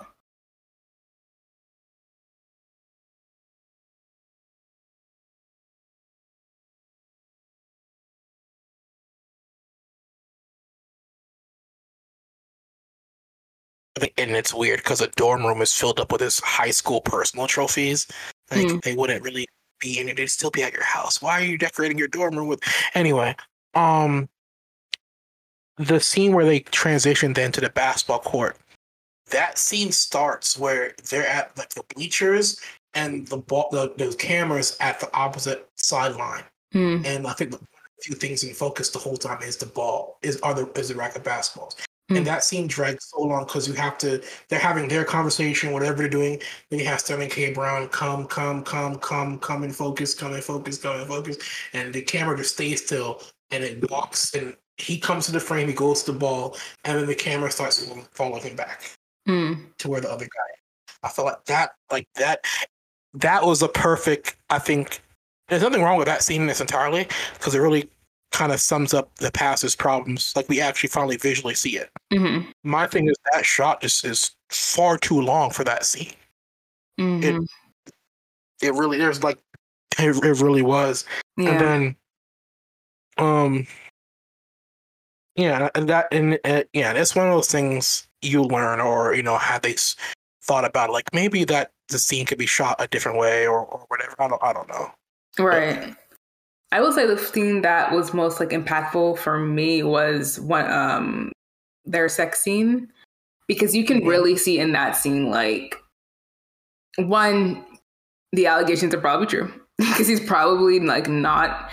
B: And it's weird because a dorm room is filled up with his high school personal trophies. Like
A: Mm.
B: they wouldn't really be in it; they'd still be at your house. Why are you decorating your dorm room with? Anyway, um, the scene where they transition then to the basketball court. That scene starts where they're at like the bleachers and the ball, the, the cameras at the opposite sideline.
A: Hmm.
B: And I think the few things in focus the whole time is the ball, is are the is the rack of basketballs.
A: Mm.
B: And that scene drags so long because you have to they're having their conversation, whatever they're doing. Then you have Sterling K. Brown come, come, come, come, come and focus, come and focus, come and focus. And the camera just stays still and it walks and he comes to the frame, he goes to the ball, and then the camera starts following him back
A: Hmm.
B: to where the other guy. I felt like that, like that, that was a perfect. I think there's nothing wrong with that scene this entirely because it really kind of sums up the past's problems. Like we actually finally visually see it.
A: hmm
B: My thing is that shot just is far too long for that scene.
A: hmm
B: It- It really, there's like, it, it really was. And then, um, yeah, and that, and uh, yeah, it's one of those things you learn, or you know, had they thought about, like maybe that the scene could be shot a different way, or, or whatever. I don't, I don't know.
A: Right. I will say the scene that was most like impactful for me was one um their sex scene because you can really see in that scene like one the allegations are probably true because he's probably like not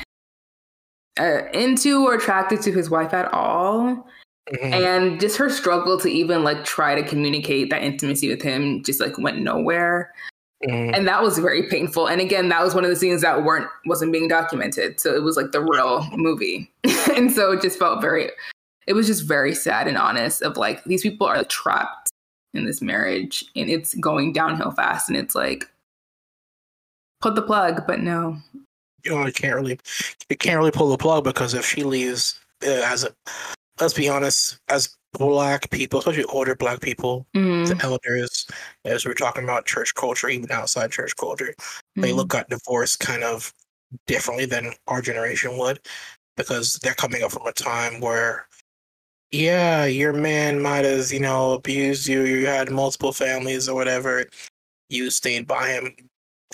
A: uh, into or attracted to his wife at all.
B: Mhm.
A: and just her struggle to even like try to communicate that intimacy with him just like went nowhere
B: Mhm.
A: and that was very painful. And again that was one of the scenes that weren't wasn't being documented. So it was like the real movie. And so it just felt very it was just very sad and honest of like these people are trapped in this marriage and it's going downhill fast and it's like put the plug but no.
B: You know, you can't really, you can't really pull the plug because if she leaves uh, as a, let's be honest, as black people, especially older black people,
A: Mm,
B: the elders, as we're talking about church culture, even outside church culture, they
A: mm,
B: look at divorce kind of differently than our generation would because they're coming up from a time where yeah, your man might have, you know, abused you, you had multiple families or whatever. You stayed by him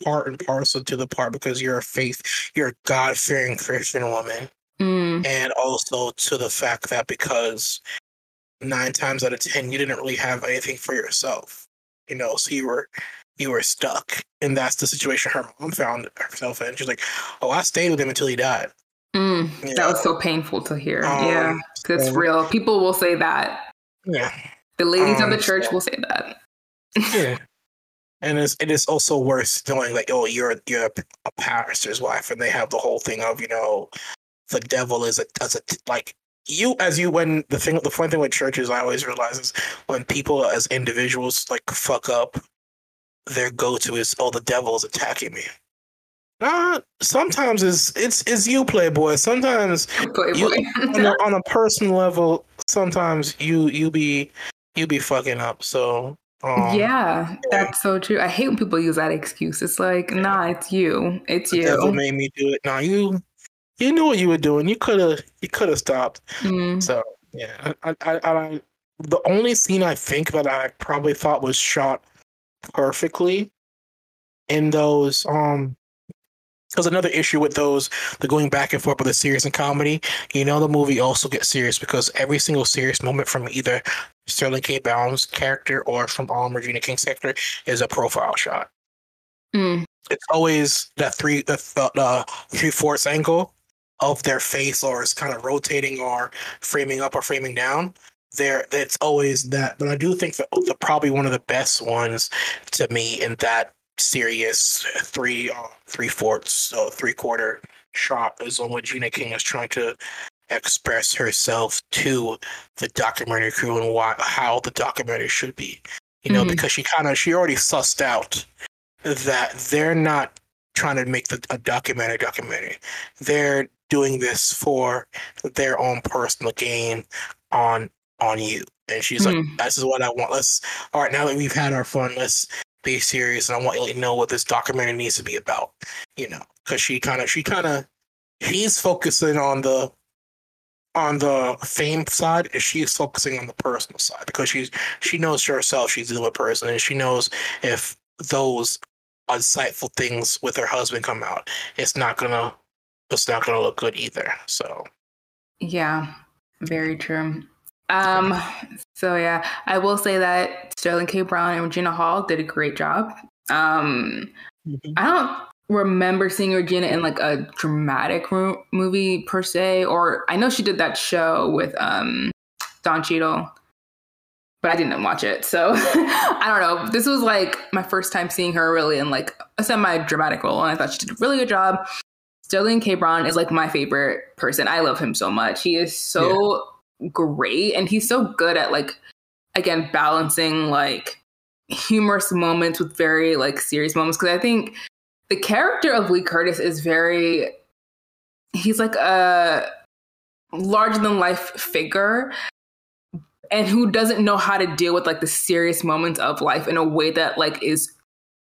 B: part and parcel to the part because you're a faith, you're a God fearing Christian woman.
A: Mm.
B: And also to the fact that because nine times out of ten you didn't really have anything for yourself. You know, so you were you were stuck. And that's the situation her mom found herself in. She's like, Oh, I stayed with him until he died.
A: Mm. That was so painful to hear.
B: Um,
A: yeah, it's
B: so-
A: real. People will say that.
B: Yeah.
A: The ladies of
B: Um,
A: the church
B: so-
A: will say that.
B: Yeah. And it's it is also worse knowing like, oh, you're you're a, a pastor's wife, and they have the whole thing of you know, the devil is a as a like you as you when the thing the funny thing with churches I always realize is when people as individuals like fuck up, their go to is oh the devil is attacking me. Uh, sometimes it's it's it's you, Playboy. Sometimes
A: Playboy.
B: on a, on a personal level, sometimes you you be you be fucking up. So um,
A: yeah, that's so true. I hate when people use that excuse. It's like, nah, it's you. It's
B: the devil
A: you.
B: made me do it. Now you you knew what you were doing. You could have you could have stopped.
A: Mm.
B: So yeah, I, I, I, the only scene I think that I probably thought was shot perfectly in those um because another issue with those the going back and forth with the serious and comedy you know the movie also gets serious because every single serious moment from either sterling k brown's character or from um regina king's character is a profile shot
A: Mm.
B: it's always that three the, the, the three fourths angle of their face or it's kind of rotating or framing up or framing down there it's always that but i do think that the probably one of the best ones to me in that serious three uh, three fourths so three quarter shot is on what gina king is trying to express herself to the documentary crew and why how the documentary should be you know
A: Mhm.
B: because she kind of she already sussed out that they're not trying to make the, a documentary documentary. They're doing this for their own personal gain on on you. And she's like,
A: Mm.
B: "This is what I want. Let's all right. Now that we've had our fun, let's be serious. And I want you to know what this documentary needs to be about. You know, because she kind of she kind of he's focusing on the on the fame side and she's focusing on the personal side because she's she knows herself she's dealing with person and she knows if those unsightful things with her husband come out it's not gonna it's not gonna look good either so
A: Yeah, very true. Um, so yeah, I will say that Sterling K. Brown and Regina Hall did a great job. Um, I don't remember seeing Regina in like a dramatic ro- movie per se, or I know she did that show with um Don Cheadle, but I didn't watch it. So I don't know. This was like my first time seeing her really in like a semi-dramatic role, and I thought she did a really good job. Sterling K. Brown is like my favorite person. I love him so much. He is so great, and he's so good at like again balancing like humorous moments with very like serious moments. Because I think the character of Lee Curtis is very he's like a larger than life figure and who doesn't know how to deal with like the serious moments of life in a way that like is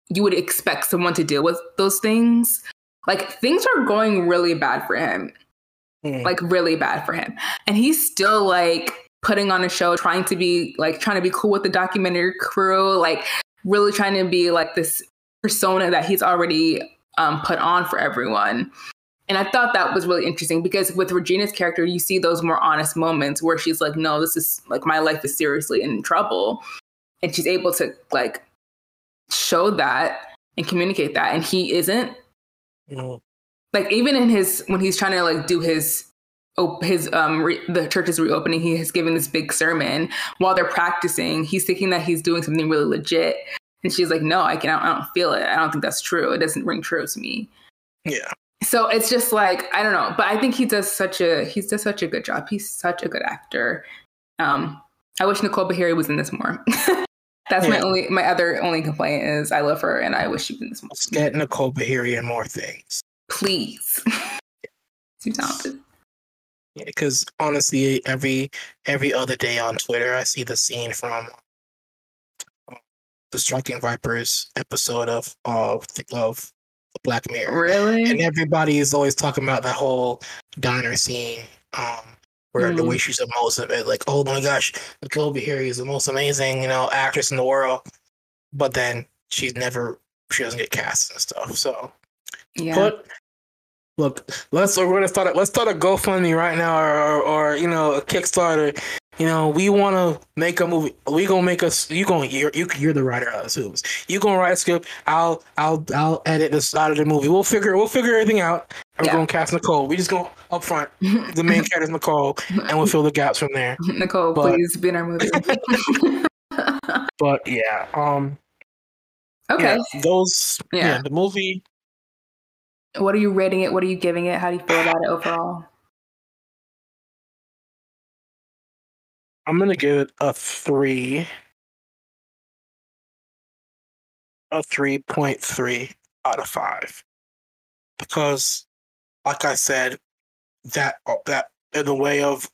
A: you would expect someone to deal with those things like things are going really bad for him.
B: Mm.
A: like really bad for him. And he's still like putting on a show trying to be like trying to be cool with the documentary crew like really trying to be like this persona that he's already um, put on for everyone. And i thought that was really interesting because with regina's character you see those more honest moments where she's like no this is like my life is seriously in trouble. And she's able to like show that and communicate that. And he isn't Like even in his when he's trying to like do his his um re- the church is reopening he has given this big sermon. While they're practicing he's thinking that he's doing something really legit. And she's like no i can I don't feel it. I don't think that's true. It doesn't ring true to me.
B: Yeah.
A: So it's just like i don't know. But i think he does such a he does such a good job. He's such a good actor. Um i wish nicole beharie was in this more that's my only my other only complaint is i love her and i wish she was in this
B: let's get nicole beharie and more things.
A: Please. Too talented.
B: Because honestly every every other day on twitter i see the scene from uh, the striking vipers episode of of of black mirror.
A: Really?
B: And everybody is always talking about that whole diner scene um where the
A: Mhm.
B: way she's emotive and like, oh my gosh, over here, he's the most amazing, you know, actress in the world. But then she's never she doesn't get cast and stuff. So
A: Yeah.
B: but look, let's we're gonna start a, let's start a GoFundMe right now or, or, or you know a Kickstarter. You know, we want to make a movie. We gonna make us. You gonna you're you, you're the writer of the movies. You gonna write a script. I'll I'll I'll edit this out of the movie. We'll figure we'll figure everything out. And
A: Yeah.
B: we're gonna cast Nicole. We just go up front. The main character is Nicole, and we'll fill the gaps from there.
A: Nicole,
B: but-
A: please be in our movie.
B: But yeah, um,
A: okay.
B: yeah, those
A: Yeah.
B: yeah, the movie.
A: What are you rating it? What are you giving it? How do you feel about it overall?
B: I'm gonna give it a three. A three point three out of five. Because like I said, that that in the way of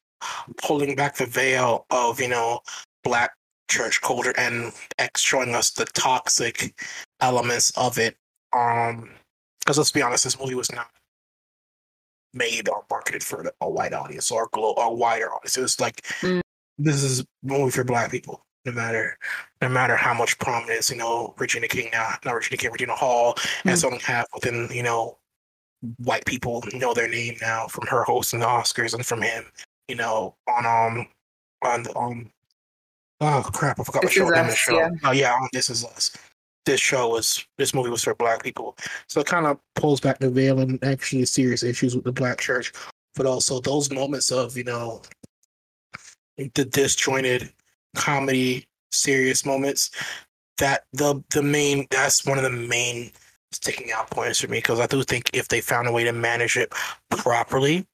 B: pulling back the veil of, you know, black church culture and X showing us the toxic elements of it. Um because let's be honest, this movie was not made or marketed for a white audience or a, glo- or wider audience. It was like
A: Mm.
B: this is a movie for black people. No matter, no matter how much prominence you know Regina King now, not Regina King, Regina Hall, and
A: Mm.
B: so on have within you know white people know their name now from her hosting the Oscars and from him, you know, on um on the um oh crap, I forgot what
A: This
B: show of the
A: Us,
B: show.
A: yeah.
B: Oh yeah, on This Is Us. This show was this movie was for black people. So it kind of pulls back the veil and actually serious issues with the black church. But also those moments of, you know, the disjointed comedy, serious moments, that the the main that's one of the main sticking out points for me because I do think if they found a way to manage it properly,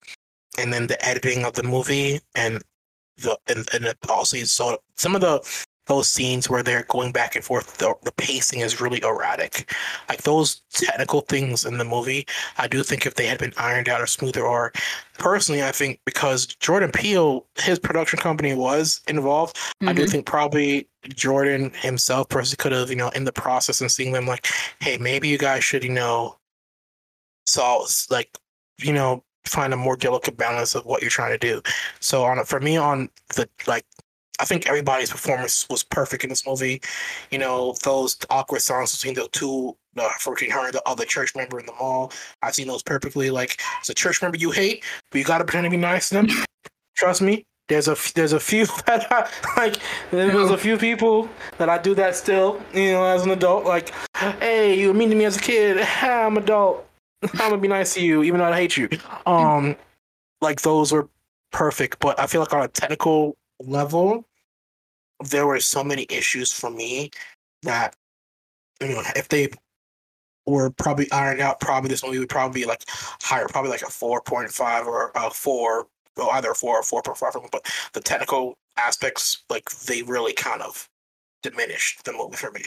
B: and then the editing of the movie and the and, and the also so some of the those scenes where they're going back and forth, the, the pacing is really erratic. Like those technical things in the movie, I do think if they had been ironed out or smoother, or personally, I think because Jordan Peele, his production company was involved, I do
A: Mhm.
B: think probably Jordan himself personally could have, you know, in the process and seeing them like, hey, maybe you guys should, you know, solve like, you know, find a more delicate balance of what you're trying to do. So on for me on the like I think everybody's performance was perfect in this movie. You know, those awkward songs between the two, uh, between her and the other church member in the mall. I've seen those perfectly. Like, it's a church member you hate, but you got to pretend to be nice to them. Trust me. There's a there's a few that I, like there's a few people that I do that still you know as an adult like hey you were mean to me as a kid I'm adult I'm gonna be nice to you even though I hate you um like those were perfect but I feel like on a technical level, there were so many issues for me that you know if they were probably ironed out, probably this movie would probably be like higher, probably like a four point five or a four, well either a four or four point five. But the technical aspects, like they really kind of diminished the movie for me.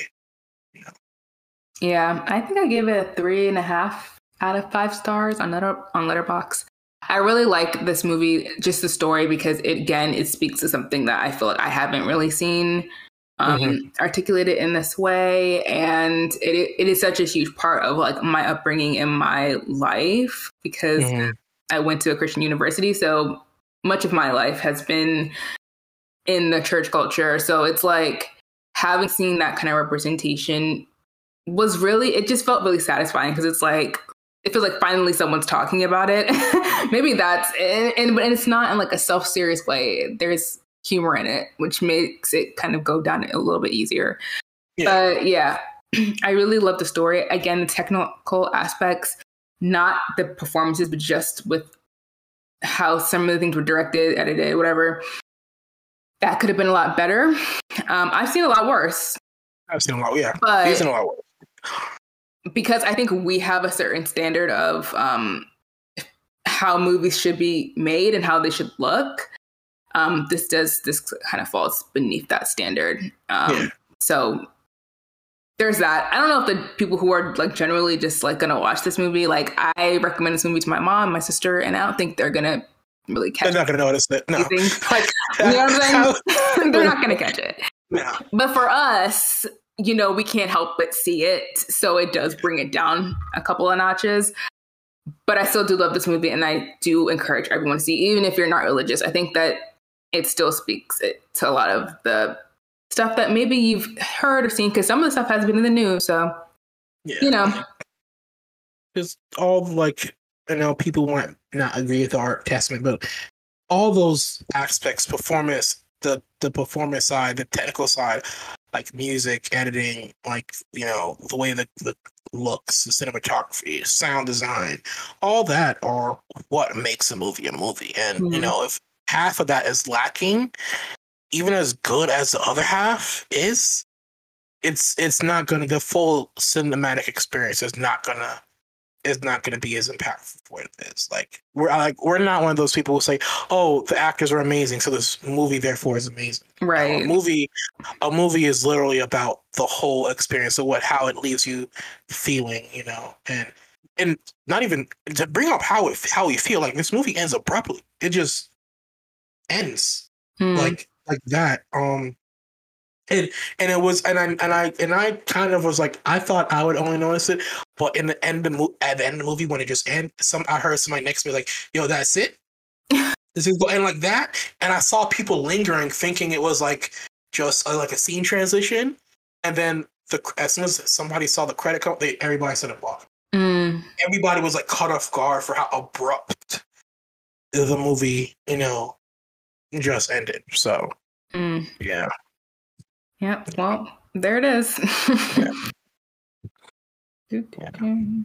A: Yeah, I think I gave it a three and a half out of five stars on Letter on Letterboxd. I really like this movie, just the story, because it again it speaks to something that I feel like I haven't really seen um,
B: Mhm.
A: articulated in this way, and it it is such a huge part of like my upbringing in my life because
B: Mhm.
A: I went to a Christian university, so much of my life has been in the church culture. So it's like having seen that kind of representation was really it just felt really satisfying because it's like it feels like finally someone's talking about it. Maybe that's and, and but it's not in like a self serious way. There's humor in it, which makes it kind of go down a little bit easier.
B: Yeah.
A: But yeah, I really love the story. Again, the technical aspects, not the performances, but just with how some of the things were directed, edited, whatever. That could have been a lot better. Um, I've seen a lot worse,
B: I've seen a lot. Yeah,
A: but
B: I've seen a lot.
A: Because I think we have a certain standard of um, how movies should be made and how they should look. Um, this does this kind of falls beneath that standard. Um,
B: Yeah.
A: So there's that. I don't know if the people who are like generally just like gonna watch this movie, like I recommend this movie to my mom, my sister, and I don't think they're gonna really catch
B: They're not gonna notice that. No.
A: Like you know what I'm saying? they're not gonna catch it.
B: no.
A: But for us, you know, we can't help but see it. So it does bring it down a couple of notches. but I still do love this movie, and I do encourage everyone to see, even if you're not religious. I think that it still speaks it to a lot of the stuff that maybe you've heard or seen, because some of the stuff has been in the news. So, yeah. you know,
B: just all like I know people might not agree with our testament, but all those aspects, performance, the the performance side, the technical side, like music, editing, like you know the way the the looks, the cinematography, sound design, all that are what makes a movie a movie. And mm-hmm. you know if half of that is lacking, even as good as the other half is, it's it's not going to the full cinematic experience is not going to is not going to be as impactful for it is. Like we're like we're not one of those people who say, "Oh, the actors are amazing, so this movie therefore is amazing."
A: Right.
B: a movie, a movie is literally about the whole experience of what how it leaves you feeling, you know, and and not even to bring up how it how you feel. Like this movie ends abruptly. It just ends hmm. like like that. Um, and and it was and I and I and I kind of was like I thought I would only notice it, but in the end of the at the end of the movie when it just ended, some I heard somebody next to me like, "Yo, that's it." this is and like that, and I saw people lingering, thinking it was like just a, like a scene transition, and then the as soon as somebody saw the credit card, they everybody said it blocked. Mm. Everybody was like caught off guard for how abrupt the movie, you know, just ended. So mm. yeah.
A: Yep. Well, there it is.
B: yeah.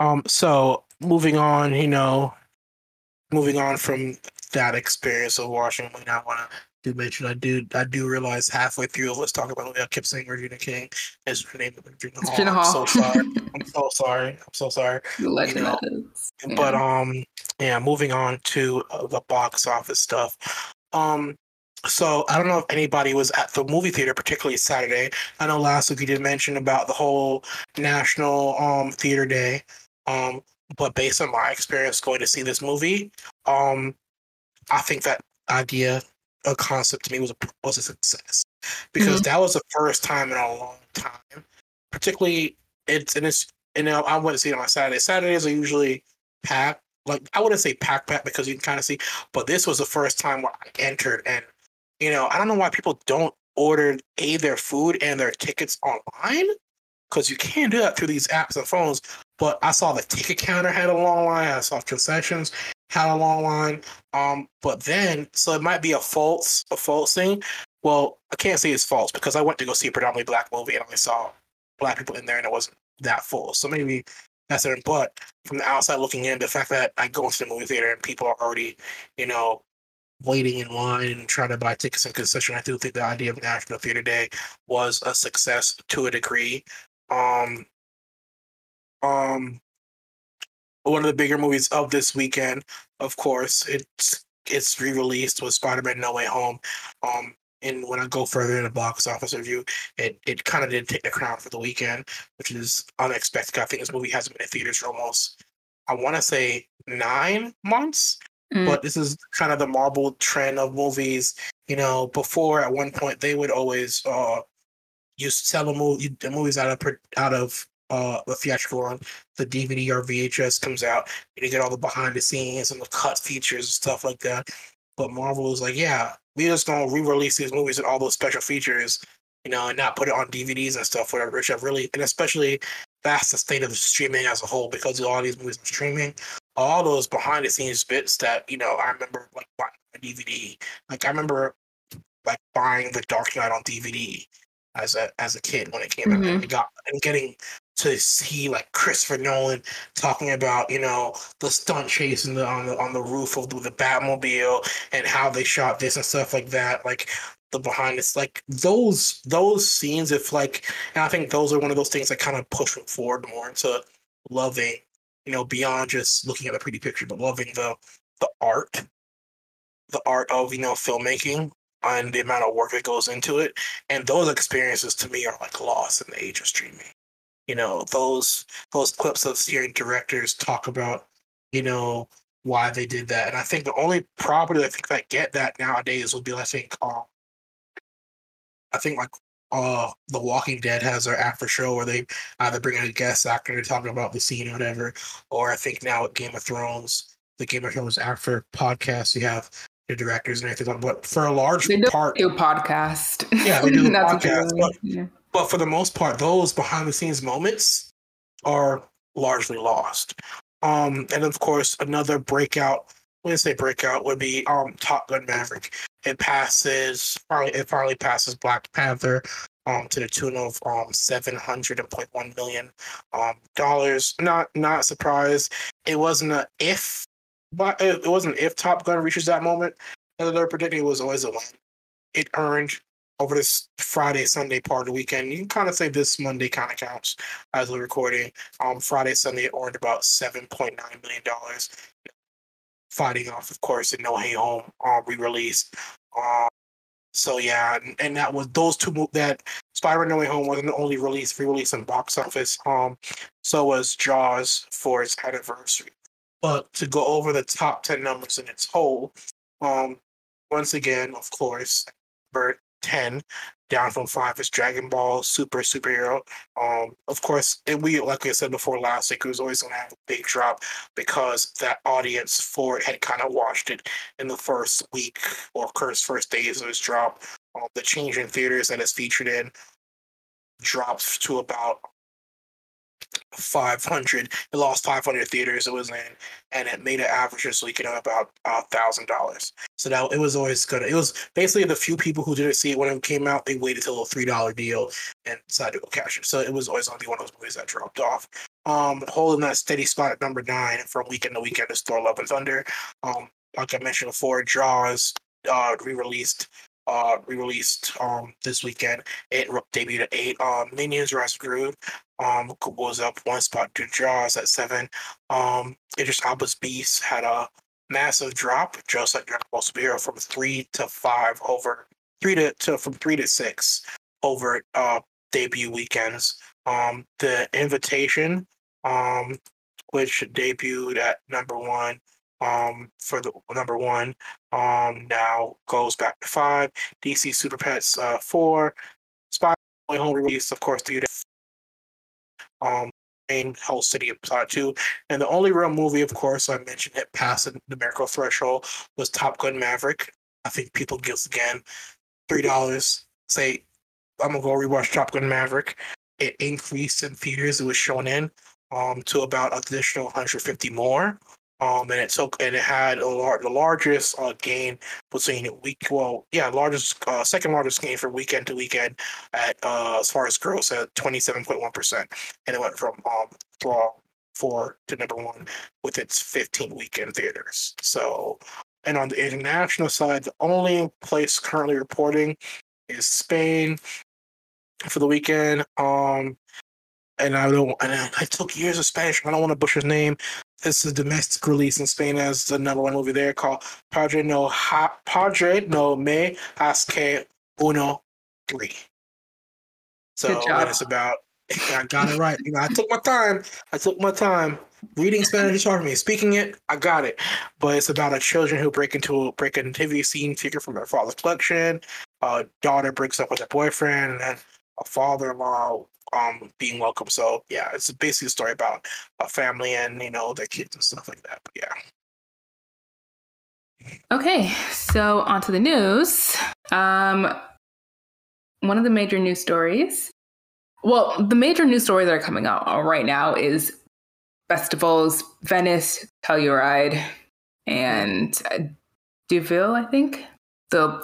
B: Um. So moving on, you know, moving on from that experience of watching, I want to do mention I do I do realize halfway through let's talk about. I kept saying Regina King is her name Regina Hall. Regina Hall. I'm so sorry. I'm so sorry. I'm so sorry. You know? yeah. But um yeah, moving on to uh, the box office stuff. Um so I don't know if anybody was at the movie theater, particularly Saturday. I know last week you did mention about the whole National um, Theater Day. Um, but based on my experience going to see this movie, um, I think that idea, a concept to me was a was a success because mm-hmm. that was the first time in a long time. Particularly, it's and it's you know I went to see it on Saturday. Saturdays are usually packed. Like I wouldn't say pack pack because you can kind of see, but this was the first time where I entered and you know, I don't know why people don't order a their food and their tickets online because you can do that through these apps and phones. But I saw the ticket counter had a long line. I saw concessions had a long line. Um, but then so it might be a false a false thing. Well, I can't say it's false because I went to go see a predominantly black movie and I saw black people in there and it wasn't that full. So maybe that's it. But from the outside looking in, the fact that I go into the movie theater and people are already, you know, waiting in line and trying to buy tickets in concession. I do think the idea of National Theater Day was a success to a degree. Um, um, one of the bigger movies of this weekend, of course, it's it's re-released with Spider-Man No Way Home. Um, and when I go further in the box office review, it it kind of did take the crown for the weekend, which is unexpected. I think this movie hasn't been in theaters for almost, I want to say nine months. Mm. But this is kind of the Marvel trend of movies. You know, before at one point they would always uh used to sell a movie, the movies out of out of uh the theatrical run. The DVD or VHS comes out, and you get all the behind the scenes and the cut features and stuff like that. But Marvel is like, yeah, we just don't re-release these movies and all those special features, you know, and not put it on DVDs and stuff, whatever. Which have really, and especially that's the state of streaming as a whole because all these movies are streaming all those behind the scenes bits that you know I remember like buying a DVD. Like I remember like buying The Dark Knight on DVD as a as a kid when it came mm-hmm. out and got and getting to see like Christopher Nolan talking about you know the stunt chase the, on the on the roof of the, the Batmobile and how they shot this and stuff like that. Like the behind it's like those those scenes if like and I think those are one of those things that kind of push forward more into loving you know, beyond just looking at the pretty picture, but loving the the art, the art of you know filmmaking and the amount of work that goes into it. And those experiences to me are like lost in the age of streaming. You know, those those clips of hearing directors talk about, you know, why they did that. And I think the only property I think that get that nowadays would be I think um I think like uh The Walking Dead has their after show where they either bring in a guest actor to talk about the scene or whatever, or I think now at Game of Thrones, the Game of Thrones after podcast, you have the directors and everything. But for a large
A: They
B: part,
A: do podcast.
B: Yeah, they do the podcast, but-
A: Yeah.
B: but for the most part, those behind the scenes moments are largely lost. Um, and of course, another breakout. When I say breakout, would be um Top Gun Maverick. It passes finally. It finally passes Black Panther. Um, to the tune of um seven hundred and point one million um dollars. Not not surprised. It wasn't a if, but it, it wasn't if Top Gun reaches that moment. That they're predicting it was always a when. It earned over this Friday, Sunday part of the weekend. You can kind of say this Monday kind of counts as we're recording. Um, Friday, Sunday it earned about seven point nine million dollars. Fighting off, of course, in No Way Home um, re-release. Um, so yeah, and, and that was those two that Spider-Man No Way Home wasn't the only release re-release in box office. Um, so was Jaws for its anniversary. But to go over the top ten numbers in its whole, um, once again, of course, number 10 down from 5 is Dragon Ball Super Superhero. Um of course, and we like I said before last week, it was always gonna have a big drop because that audience for it had kind of watched it in the first week or first first days of its drop. Um, the change in theaters that it's featured in drops to about 500 it lost 500 theaters it was in and it made an average this week of about a thousand dollars so that it was always gonna. It was basically the few people who didn't see it when it came out. They waited till a three dollar deal and decided to go cash it. So it was always gonna be one of those movies that dropped off. Um, holding that steady spot at number nine from weekend to weekend is Thor: Love and Thunder. Um, like I mentioned before, Jaws uh, re-released. Uh, re-released um this weekend. It debuted at eight. Um, Minions: Rise of Gru um was up one spot to Jaws at seven. Um, Idris Elba's Beast had a massive drop, just like Dragon Ball Superhero, from three to five over three to, to from three to six over uh debut weekends. Um the invitation, um, which debuted at number one, um, for the number one, um, now goes back to five. DC Super Pets uh four, Spy Home release, of course, to um main whole city of plot two. And the only real movie, of course, I mentioned it passed the numerical threshold was Top Gun Maverick. I think people give again three dollars. Say I'm gonna go rewatch Top Gun Maverick. It increased in theaters. It was shown in um to about additional 150 more. Um, and it took and it had a lar- the largest uh, gain between week well yeah largest uh, second largest gain from weekend to weekend at uh, as far as gross at 27.1 percent and it went from um from four to number one with its 15 weekend theaters. So, and on the international side, the only place currently reporting is Spain for the weekend. Um, and I don't, and I took years of Spanish. I don't want to butcher his name. Is a domestic release in Spain as the number one movie there called Padre No ha, Padre No Me Hace Uno Three. So and it's about I got it right. You know, I took my time. I took my time. Reading Spanish is hard for me. Speaking it, I got it. But it's about a children who break into a break a nativity scene figure from their father's collection. A daughter breaks up with her boyfriend, and then a father-in-law um being welcome. So yeah, it's basically a story about a family and you know their kids and stuff like that. But yeah.
A: Okay, so on to the news. Um, one of the major news stories. Well, the major news stories that are coming out right now is festivals, Venice, Telluride, and Deauville, I think. So,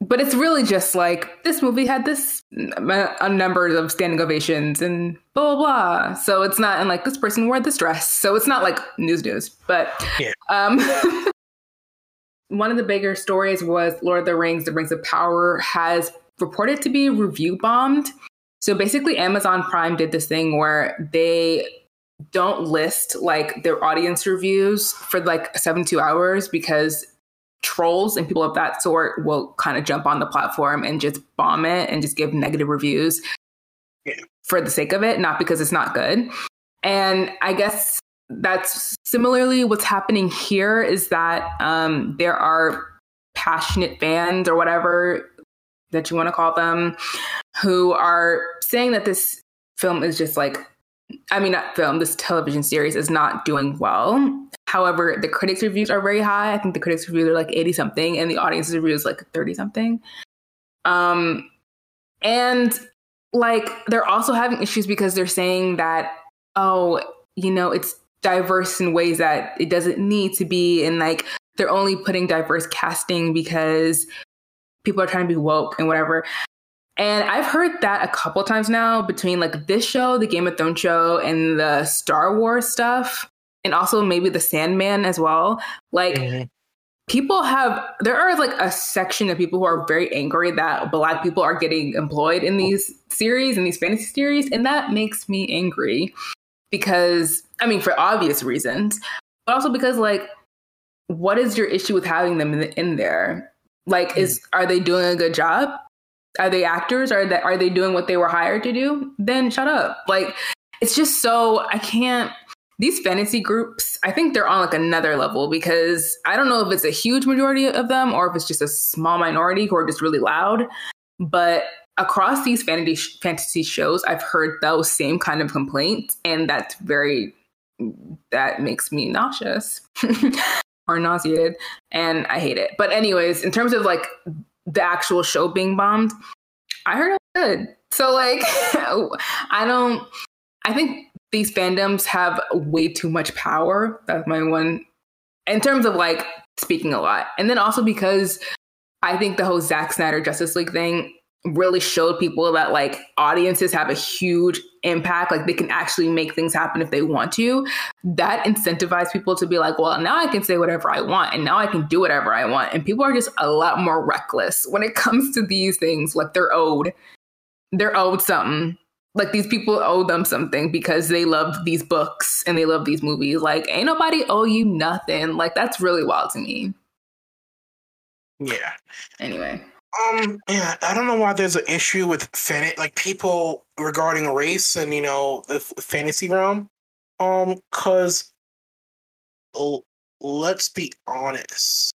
A: but it's really just like this movie had this a number of standing ovations and blah blah blah. So it's not and like this person wore this dress. So it's not like news news, but
B: Yeah.
A: um. one of the bigger stories was Lord of the Rings: The Rings of Power has reported to be review bombed. So basically, Amazon Prime did this thing where they don't list like their audience reviews for like 72 hours because trolls and people of that sort will kind of jump on the platform and just bomb it and just give negative reviews
B: Yeah.
A: for the sake of it, not because it's not good. And I guess that's similarly what's happening here is that um, there are passionate fans or whatever that you want to call them, who are saying that this film is just like, I mean, not film, this television series is not doing well. However, the critics' reviews are very high. I think the critics' reviews are like 80 something, and the audience reviews like 30 something. Um, and like they're also having issues because they're saying that, oh, you know, it's diverse in ways that it doesn't need to be. And like they're only putting diverse casting because people are trying to be woke and whatever. And I've heard that a couple times now between like this show, the Game of Thrones show, and the Star Wars stuff, and also maybe the Sandman as well. Like mm-hmm. people have there are like a section of people who are very angry that black people are getting employed in these series and these fantasy series, and that makes me angry because I mean for obvious reasons, but also because like what is your issue with having them in, in there? Like, is are they doing a good job? Are they actors? Are they are they doing what they were hired to do? Then shut up. Like, it's just so I can't. These fantasy groups, I think they're on like another level because I don't know if it's a huge majority of them or if it's just a small minority who are just really loud. But across these fantasy fantasy shows, I've heard those same kind of complaints, and that's very that makes me nauseous. or nauseated and I hate it. But anyways, in terms of like the actual show being bombed, I heard it was good. So like I don't I think these fandoms have way too much power. That's my one in terms of like speaking a lot. And then also because I think the whole Zack Snyder Justice League thing really showed people that like audiences have a huge impact. Like they can actually make things happen if they want to. That incentivized people to be like well now i can say whatever i want and now i can do whatever i want. And people are just a lot more reckless when it comes to these things. Like they're owed they're owed something like these people owe them something because they love these books and they love these movies. Like ain't nobody owe you nothing. Like that's really wild to me.
B: Yeah.
A: Anyway.
B: Um, yeah, I don't know why there's an issue with fan like people regarding race and you know the fantasy realm. Um, cause l- let's be honest,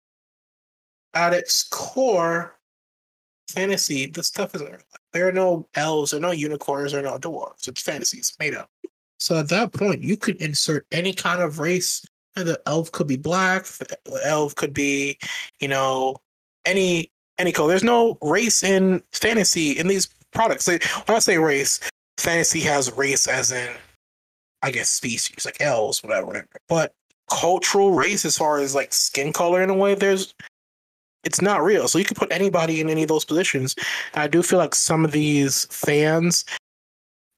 B: at its core, fantasy the stuff is there are no elves, there are no unicorns, there are no dwarves. It's fantasy, it's made up. So at that point, you could insert any kind of race. The elf could be black, the elf could be, you know, any any color. There's no race in fantasy in these products. When I say race, fantasy has race as in, I guess, species, like elves, whatever, whatever. But cultural race, as far as like skin color in a way, there's it's not real. So you can put anybody in any of those positions. I do feel like some of these fans,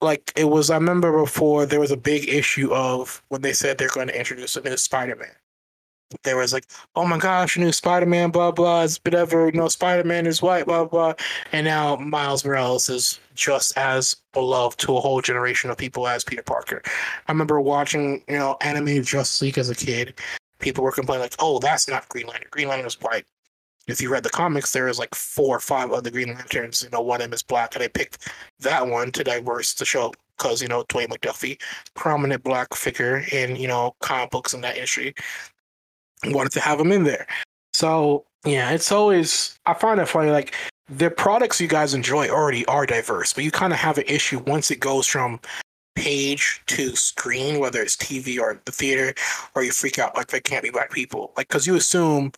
B: like it was, I remember before there was a big issue of when they said they're going to introduce a new Spider Man there was like, oh my gosh, a new Spider Man, blah blah. It's whatever, you know, Spider Man is white, blah blah. And now Miles Morales is just as beloved to a whole generation of people as Peter Parker. I remember watching, you know, animated Justice League as a kid. People were complaining like, oh, that's not Green Lantern. Green Lantern is white. If you read the comics, there is like four or five other Green Lanterns. You know, one of them is black, and they picked that one to diverse the show because you know Dwayne McDuffie, prominent black figure in you know comic books in that industry wanted to have them in there. So yeah, it's always I find it funny. Like the products you guys enjoy already are diverse, but you kind of have an issue once it goes from page to screen, whether it's TV or the theater, or you freak out like they can't be black people. Like because you assume,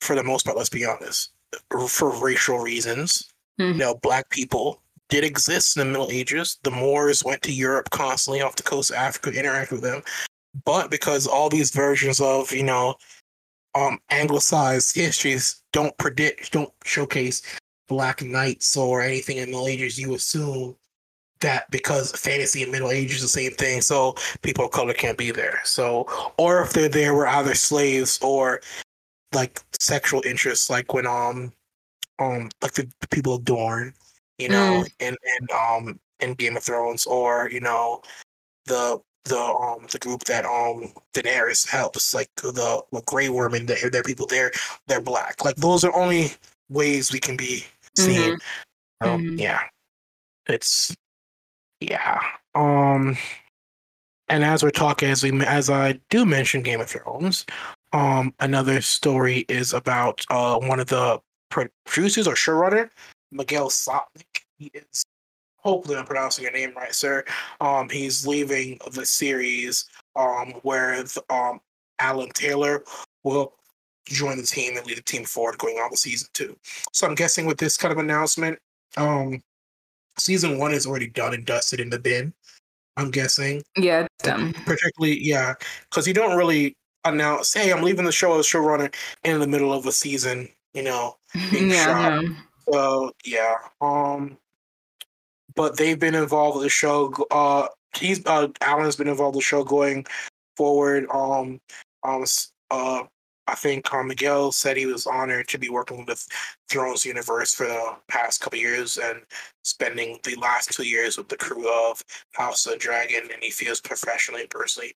B: for the most part, let's be honest, for racial reasons, mm-hmm. you know, black people did exist in the Middle Ages. The Moors went to Europe constantly off the coast of Africa, interact with them. But because all these versions of, you know, um anglicized histories don't predict don't showcase black knights or anything in the Middle Ages, you assume that because fantasy and Middle Ages is the same thing, so people of color can't be there. So or if they're there we're either slaves or like sexual interests, like when um um like the, the people of Dorne, you know, mm. and and um in Game of Thrones, or you know, the the um the group that um Daenerys helps, like the the Grey Worm there, there are people there, they're black. Like those are only ways we can be seen. Mm-hmm. Um, mm-hmm. Yeah, it's yeah. Um, and as we're talking, as we as I do mention Game of Thrones, um, another story is about uh one of the producers or showrunner Miguel Sapochnik. He is hopefully I'm pronouncing your name right, sir. Um, he's leaving the series um, where um, Alan Taylor will join the team and lead the team forward going on to season two. So I'm guessing with this kind of announcement, um, season one is already done and dusted in the bin. I'm guessing.
A: Yeah, it's done.
B: Particularly, yeah, because you don't really announce, "Hey, I'm leaving the show as showrunner" in the middle of a season. You know, being
A: yeah,
B: shot.
A: no.
B: So yeah, um, but they've been involved with the show. Uh, he's uh, Alan's been involved with the show going forward. Um, um, uh, I think uh, Miguel said he was honored to be working with Thrones Universe for the past couple years and spending the last two years with the crew of House of Dragon, and he feels professionally and personally,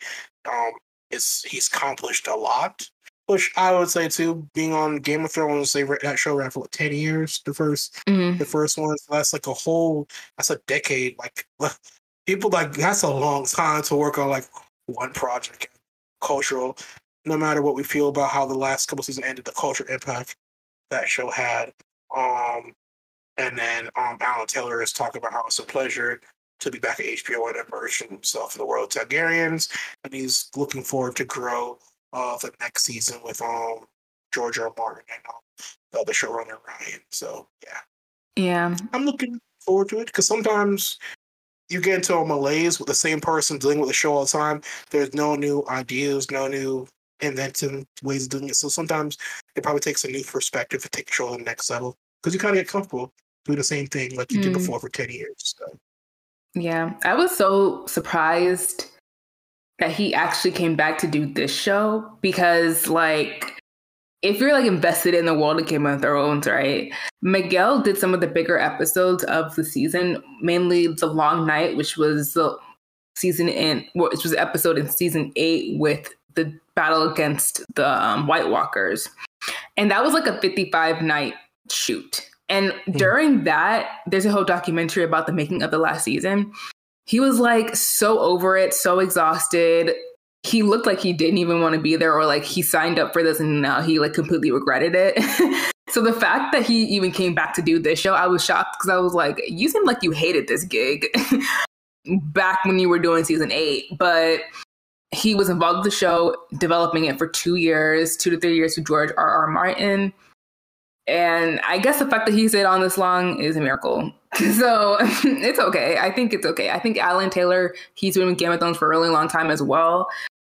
B: um, it's he's accomplished a lot. Which I would say too, being on Game of Thrones, they that show ran for like ten years. The first
A: Mhm.
B: the first one. So that's like a whole that's a decade. Like people like that's a long time to work on like one project. Cultural, no matter what we feel about how the last couple seasons ended, the cultural impact that show had. Um and then um Alan Taylor is talking about how it's a pleasure to be back at HBO and immerse himself in the world of Targaryens. And he's looking forward to grow uh the next season with um George R. Martin and um, the showrunner Ryan. So yeah.
A: Yeah.
B: I'm looking forward to it because sometimes you get into a malaise with the same person dealing with the show all the time. There's no new ideas, no new inventing ways of doing it. So sometimes it probably takes a new perspective to take the show to the next level because you kind of get comfortable doing the same thing like you did
A: Mm.
B: before for 10 years. So.
A: Yeah. I was so surprised that he actually came back to do this show because, like, if you're like invested in the world of Game of Thrones, right? Miguel did some of the bigger episodes of the season, mainly The Long Night, which was the season in, which was episode in season eight with the battle against the um, White Walkers. And that was like a 55 night shoot. And hmm. during that, there's a whole documentary about the making of the last season. He was like so over it, so exhausted. He looked like he didn't even want to be there, or like he signed up for this and now he like completely regretted it. so the fact that he even came back to do this show, I was shocked because I was like, you seem like you hated this gig back when you were doing season eight. But he was involved with the show, developing it for two years, two to three years with George R. R. Martin. And I guess the fact that he stayed on this long is a miracle. So it's okay. I think it's okay. I think Alan Taylor, he's been with Game of Thrones for a really long time as well.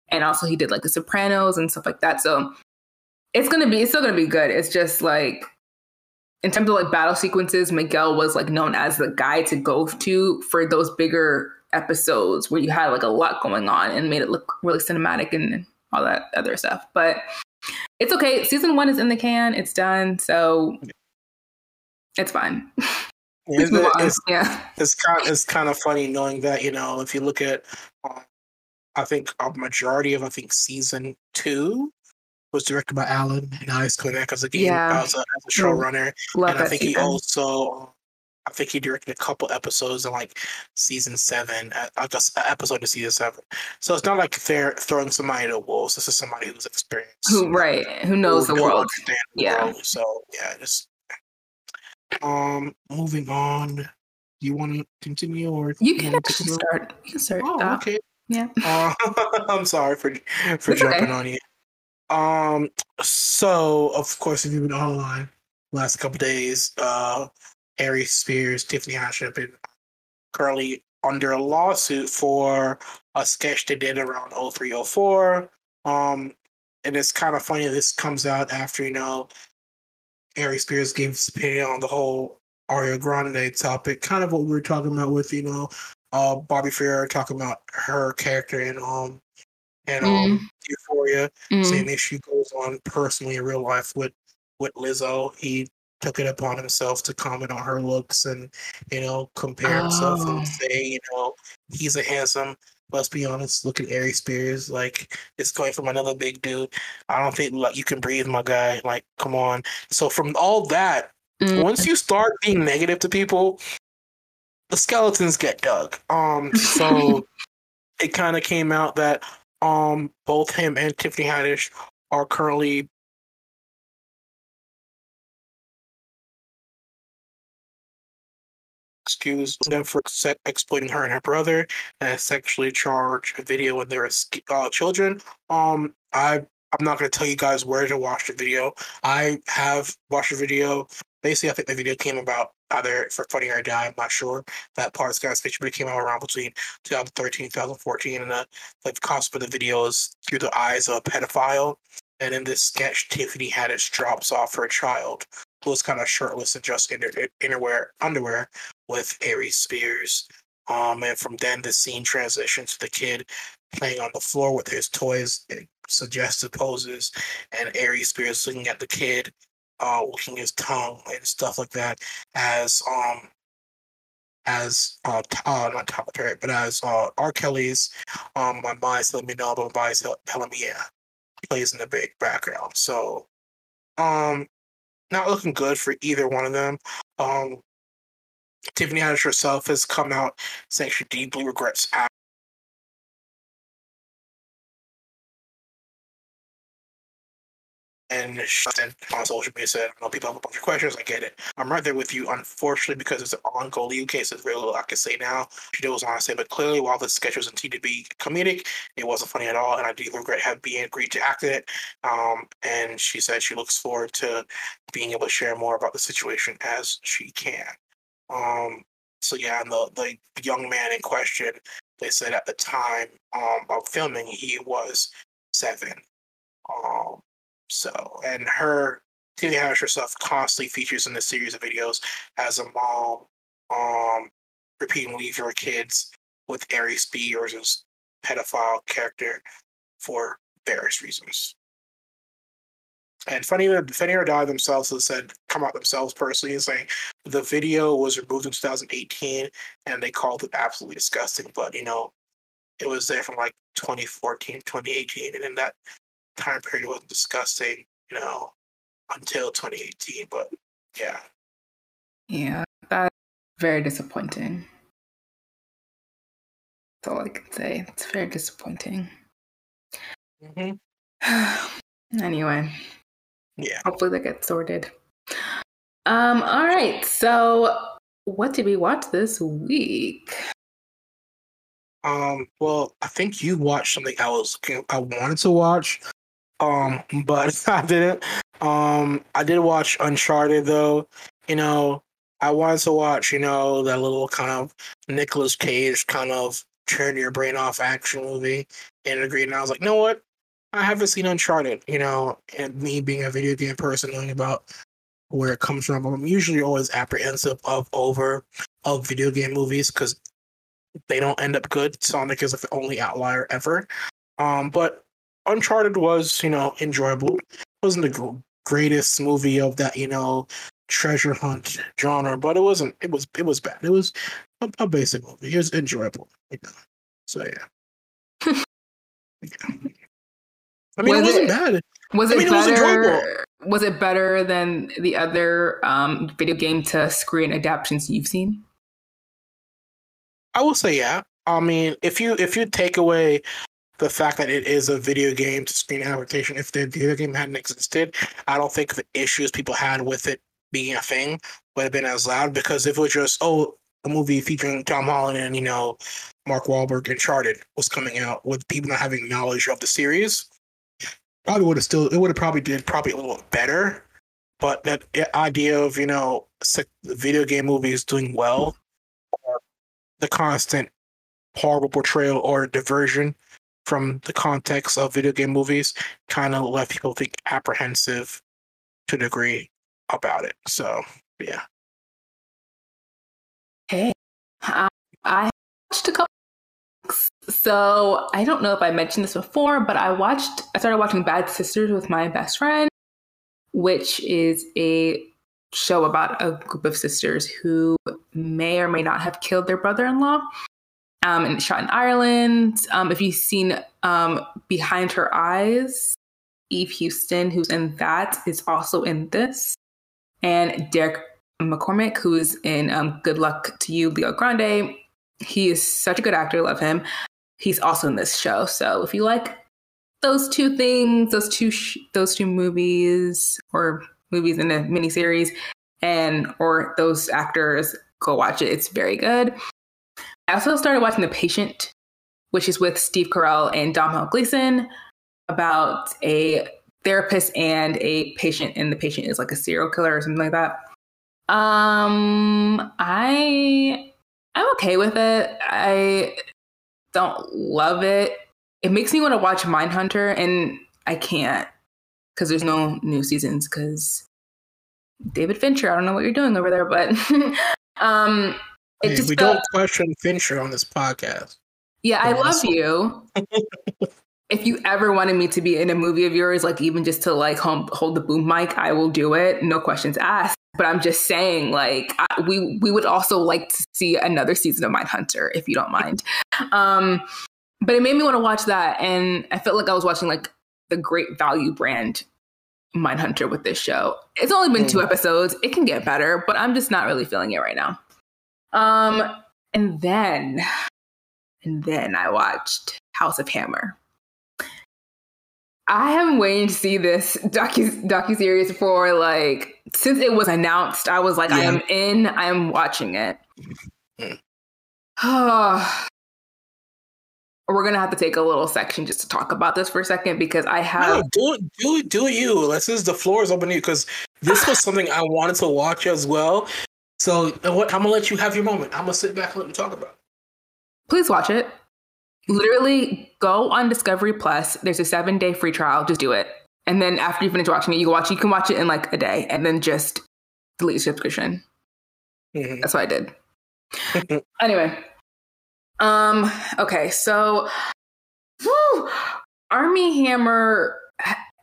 A: And also he did like The Sopranos and stuff like that. So it's gonna be it's still gonna be good. It's just like in terms of like battle sequences, Miguel was like known as the guy to go to for those bigger episodes where you had like a lot going on and made it look really cinematic and all that other stuff. But it's okay. Season one is in the can. It's done. So it's fine.
B: It's, it's,
A: yeah.
B: it's kind it's kind of funny knowing that you know if you look at um, I think a majority of I think season two was directed by Alan and Alex Kodak as a game
A: Yeah.
B: as, a, as a showrunner,
A: Love
B: and I think he also I think he directed a couple episodes in like season seven, uh, just an episode of season seven. So it's not like they're throwing somebody to the wolves. This is somebody who's experienced,
A: Who right? Who knows the world?
B: the
A: Yeah.
B: world. So yeah, just um, moving on. Do you want to continue or
A: You can
B: wanna
A: actually start. You can start.
B: Oh, okay.
A: Yeah.
B: Uh, I'm sorry for for
A: It's
B: jumping
A: okay.
B: on you. Um. So, of course, if you've been online last couple days, uh, Aries Spears, Tiffany Haddish been currently under a lawsuit for a sketch they did around 0304. Um, and it's kind of funny. This comes out after you know, Aries Spears gave his opinion on the whole Aria Grande topic, kind of what we were talking about with you know, uh, Barbie Ferreira talking about her character in um, and um, Euphoria.
A: Mm.
B: Same issue goes on personally in real life with with Lizzo. He took it upon himself to comment on her looks and you know compare himself
A: Oh.
B: and say you know he's a handsome. Let's be honest. Look at Aries Spears. Like it's going from another big dude. I don't think like you can breathe, my guy. Like come on. So from all that,
A: Mm.
B: once you start being negative to people, the skeletons get dug. Um, so it kind of came out that um both him and Tiffany Haddish are currently accused for exploiting her and her brother and sexually charged video when they were uh, children. Um, I I'm not going to tell you guys where to watch the video. I have watched the video. Basically, I think the video came about either for Funny or Die. I'm not sure. That part's kind of sketchy, but it came out around between 2013 2014. And the like, concept of the video is through the eyes of a pedophile. And in this sketch, Tiffany Haddish drops off her child, who was kind of shirtless and just in inner, underwear, with Aries Spears. Um, and from then, the scene transitions to the kid playing on the floor with his toys, suggestive poses, and Aries Spears looking at the kid, uh, licking his tongue and stuff like that, as um, as uh, uh not Tyler Perry, but as uh R. Kelly's um, my mind's telling me no, but my mind's telling me yeah, plays in the big background. So, um, not looking good for either one of them. Um, Tiffany Haddish herself has come out saying she deeply regrets and on social media said, "No, people have a bunch of questions. I get it. I'm right there with you. Unfortunately, because it's an ongoing case, there's very little I can say now." She goes on to say, "But clearly, while the sketch was intended to be comedic, it wasn't funny at all, and I do regret having agreed to act in it." Um, and she said she looks forward to being able to share more about the situation as she can. Um, so yeah, and the the young man in question, they said at the time um, of filming, he was seven. Um, so, and her Tiffany Haddish herself constantly features in the series of videos as a mom, um, repeating leave your kids with Aries B or Spears' pedophile character for various reasons. And Funny, Funny or Die themselves have said, come out themselves personally and saying the video was removed in 2018 and they called it absolutely disgusting. But, you know, it was there from like 2014, 2018. And in that time period it wasn't disgusting, you know, until 2018. But yeah.
A: Yeah, that's very disappointing. That's all I can say. It's very disappointing. Mm-hmm. anyway.
B: Yeah.
A: Hopefully that gets sorted. Um, all right. So what did we watch this week?
B: Um, well, I think you watched something I was I wanted to watch. Um, but I didn't. Um, I did watch Uncharted though. You know, I wanted to watch, you know, that little kind of Nicolas Cage kind of turn your brain off action movie and agreed. And I was like, you know what? I haven't seen Uncharted, you know, and me being a video game person, knowing about where it comes from, I'm usually always apprehensive of over of video game movies because they don't end up good. Sonic is the only outlier ever. Um, but Uncharted was, you know, enjoyable. It wasn't the greatest movie of that, you know, treasure hunt genre, but it wasn't. It was. It was bad. It was a, a basic movie. It was enjoyable. You know? So yeah. yeah. I mean, was it wasn't it, bad.
A: Was it I mean, better? It was, was, it better than the other um, video game to screen adaptations you've seen?
B: I will say yeah. I mean, if you if you take away the fact that it is a video game to screen adaptation, if the video game hadn't existed, I don't think the issues people had with it being a thing would have been as loud. Because if it was just oh, a movie featuring Tom Holland and you know Mark Wahlberg, Uncharted was coming out with people not having knowledge of the series, probably would have still it would have probably did probably a little better. But that idea of you know video game movies doing well, or the constant horrible portrayal or diversion from the context of video game movies kind of left people think apprehensive to a degree about it. So yeah.
A: Hey, I, I watched a couple. So I don't know if I mentioned this before, but I watched. I started watching Bad Sisters with my best friend, which is a show about a group of sisters who may or may not have killed their brother-in-law um, and shot in Ireland. Um, if you've seen um, Behind Her Eyes, Eve Hewson, who's in that, is also in this. And Derek McCormack, who is in um, Good Luck to You, Leo Grande. He is such a good actor. Love him. He's also in this show. So if you like those two things, those two sh- those two movies or movies in a miniseries, and or those actors, go watch it. It's very good. I also started watching The Patient, which is with Steve Carell and Domhnall Gleeson about a therapist and a patient, and the patient is like a serial killer or something like that. Um, I I'm okay with it. I don't love it. It makes me want to watch Mindhunter, and I can't because there's no new seasons. Because David Fincher, I don't know what you're doing over there, but um,
B: it hey, just we felt, don't question Fincher on this podcast.
A: Yeah, I love you. if you ever wanted me to be in a movie of yours, like even just to like hold, hold the boom mic, I will do it. No questions asked. But I'm just saying, like, I, we we would also like to see another season of Mindhunter, if you don't mind. Um, but it made me want to watch that, and I felt like I was watching like the Great Value brand Mindhunter with this show. It's only been two mm. episodes. It can get better, but I'm just not really feeling it right now. Um, and then, and then I watched House of Hammer. I have been waiting to see this docu series for like since it was announced. I was like, yeah. I am in. I am watching it. We're gonna have to take a little section just to talk about this for a second because I have
B: no, do it, do it, do you. This is the floor is open to you because this was something I wanted to watch as well. So what? I'm gonna let you have your moment. I'm gonna sit back and let you talk about. it.
A: Please watch it literally go on Discovery Plus. There's a seven day free trial. Just do it. And then after you finish watching it, you can watch you can watch it in like a day and then just delete your subscription. Mm-hmm. That's what I did. anyway. Um, okay, so whew, Armie Hammer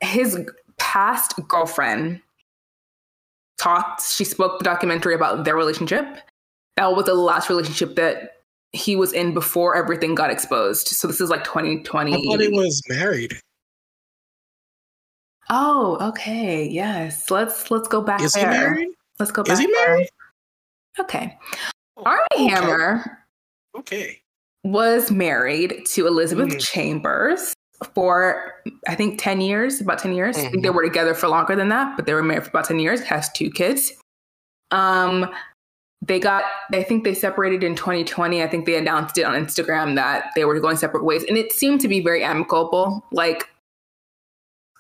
A: his past girlfriend talked she spoke the documentary about their relationship. That was the last relationship that he was in before everything got exposed. So this is like 2020.
B: I thought he was married.
A: Oh, okay. Yes. Let's let's go back
B: is
A: there.
B: He married?
A: Let's go back.
B: Is he married?
A: There. Okay. Oh, Armie okay. Hammer.
B: Okay.
A: Was married to Elizabeth mm. Chambers for I think 10 years, about 10 years. Mm-hmm. I think they mm-hmm. were together for longer than that, but they were married for about 10 years, has two kids. Um they got i think they separated in 2020 i think they announced it on instagram that they were going separate ways. And it seemed to be very amicable. Like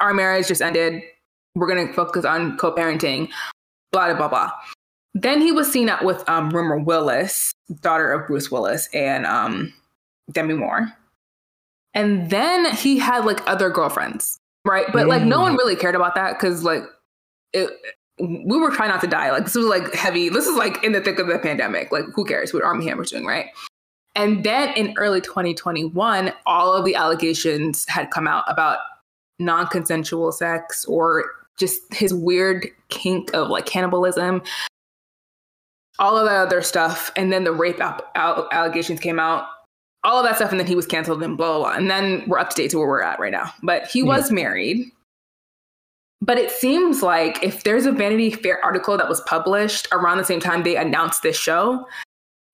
A: our marriage just ended. We're going to focus on co-parenting blah blah blah then he was seen out with um, rumor willis daughter of bruce willis and um, demi moore. And then he had like other girlfriends right? But mm. like no one mm. really cared about that because like it we were trying not to die. Like this was like heavy. This is like in the thick of the pandemic. Like who cares what Armie Hammer's doing, right? And then in early 2021, all of the allegations had come out about non-consensual sex or just his weird kink of like cannibalism, all of that other stuff. And then the rape allegations came out, all of that stuff. And then he was canceled and blah, blah, blah. And then we're up to date to where we're at right now. But he was married but it seems like if there's a Vanity Fair article that was published around the same time they announced this show,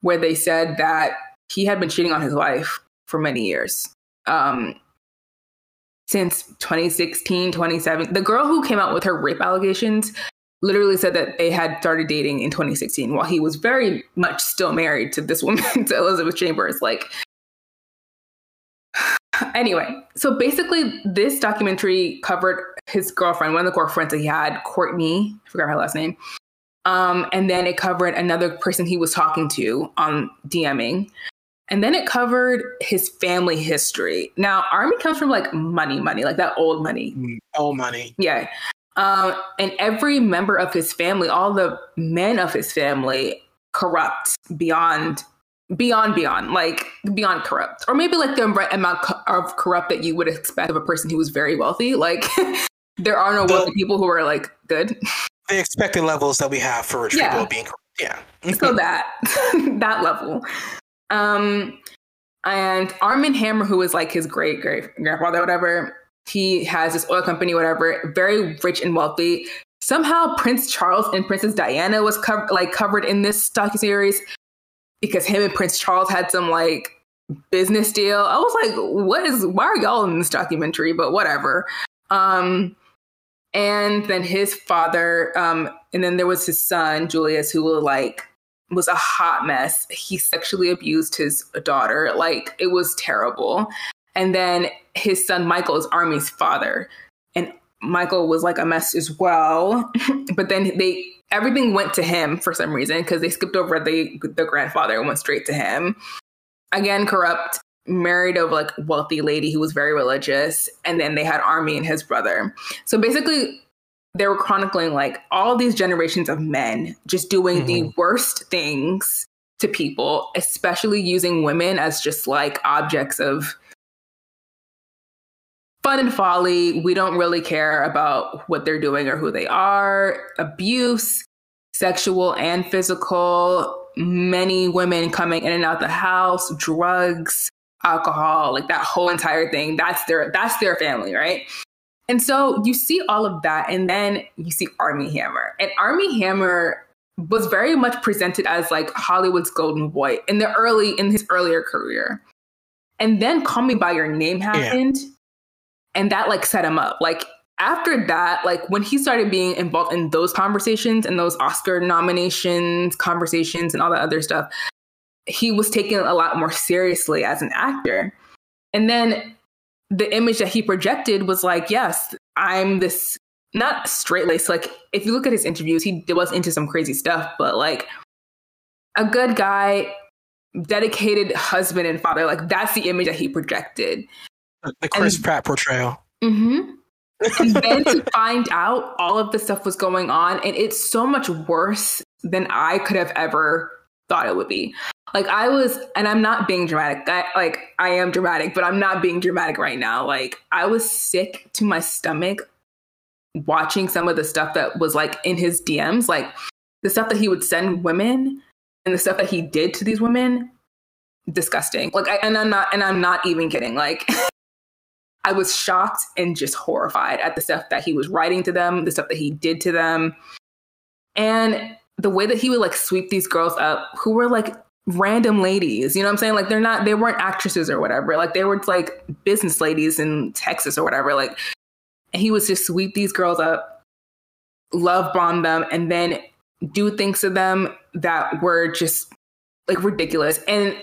A: where they said that he had been cheating on his wife for many years. Um, since 2016, 2017. The girl who came out with her rape allegations literally said that they had started dating in 2016 while he was very much still married to this woman, to Elizabeth Chambers. Like, anyway, so basically, this documentary covered his girlfriend, one of the girlfriends that he had, Courtney, I forgot her last name. Um, and then it covered another person he was talking to on DMing. And then it covered his family history. Now, Armie comes from like money, money, like that old money.
B: Old money.
A: Yeah. Um, and every member of his family, all the men of his family, corrupt beyond beyond beyond like beyond corrupt or maybe like the right amount of corrupt that you would expect of a person who was very wealthy like there are no the, wealthy people who are like good
B: the expected levels that we have for rich yeah. people being yeah
A: so that that level um and armand hammer who is like his great great grandfather whatever he has this oil company whatever very rich and wealthy somehow prince charles and princess diana was covered like covered in this docu-series because him and Prince Charles had some like business deal. I was like, what is why are y'all in this documentary? But whatever. Um and then his father, um, and then there was his son, Julius, who will like was a hot mess. He sexually abused his daughter. Like it was terrible. And then his son Michael is Armie's father. And Michael was like a mess as well. but then they everything went to him for some reason because they skipped over the the grandfather and went straight to him. Again, corrupt, married a like wealthy lady who was very religious, and then they had Armie and his brother. So basically, they were chronicling like all these generations of men just doing mm-hmm. the worst things to people, especially using women as just like objects of fun and folly. We don't really care about what they're doing or who they are. Abuse, sexual and physical. Many women coming in and out the house, drugs, alcohol, like that whole entire thing. That's their that's their family, right? And so you see all of that, and then you see Armie Hammer. And Armie Hammer was very much presented as like Hollywood's golden boy in the early in his earlier career. And then Call Me by Your Name happened. Yeah. And that like set him up. Like after that, like when he started being involved in those conversations and those Oscar nominations, conversations, and all that other stuff, he was taken a lot more seriously as an actor. And then the image that he projected was like, yes, I'm this not straight laced. Like, if you look at his interviews, he was into some crazy stuff, but like a good guy, dedicated husband and father. Like, that's the image that he projected.
B: The Chris and, Pratt portrayal.
A: Mm-hmm. and then to find out all of the stuff was going on, and it's so much worse than I could have ever thought it would be. Like I was, and I'm not being dramatic. I, like I am dramatic, but I'm not being dramatic right now. Like I was sick to my stomach watching some of the stuff that was like in his DMs, like the stuff that he would send women and the stuff that he did to these women. Disgusting. Like, I, and I'm not, and I'm not even kidding. Like. I was shocked and just horrified at the stuff that he was writing to them, the stuff that he did to them. And the way that he would like sweep these girls up who were like random ladies. You know what I'm saying? Like they're not they weren't actresses or whatever. Like they were like business ladies in Texas or whatever. Like he was just sweep these girls up, love bomb them, and then do things to them that were just like ridiculous. And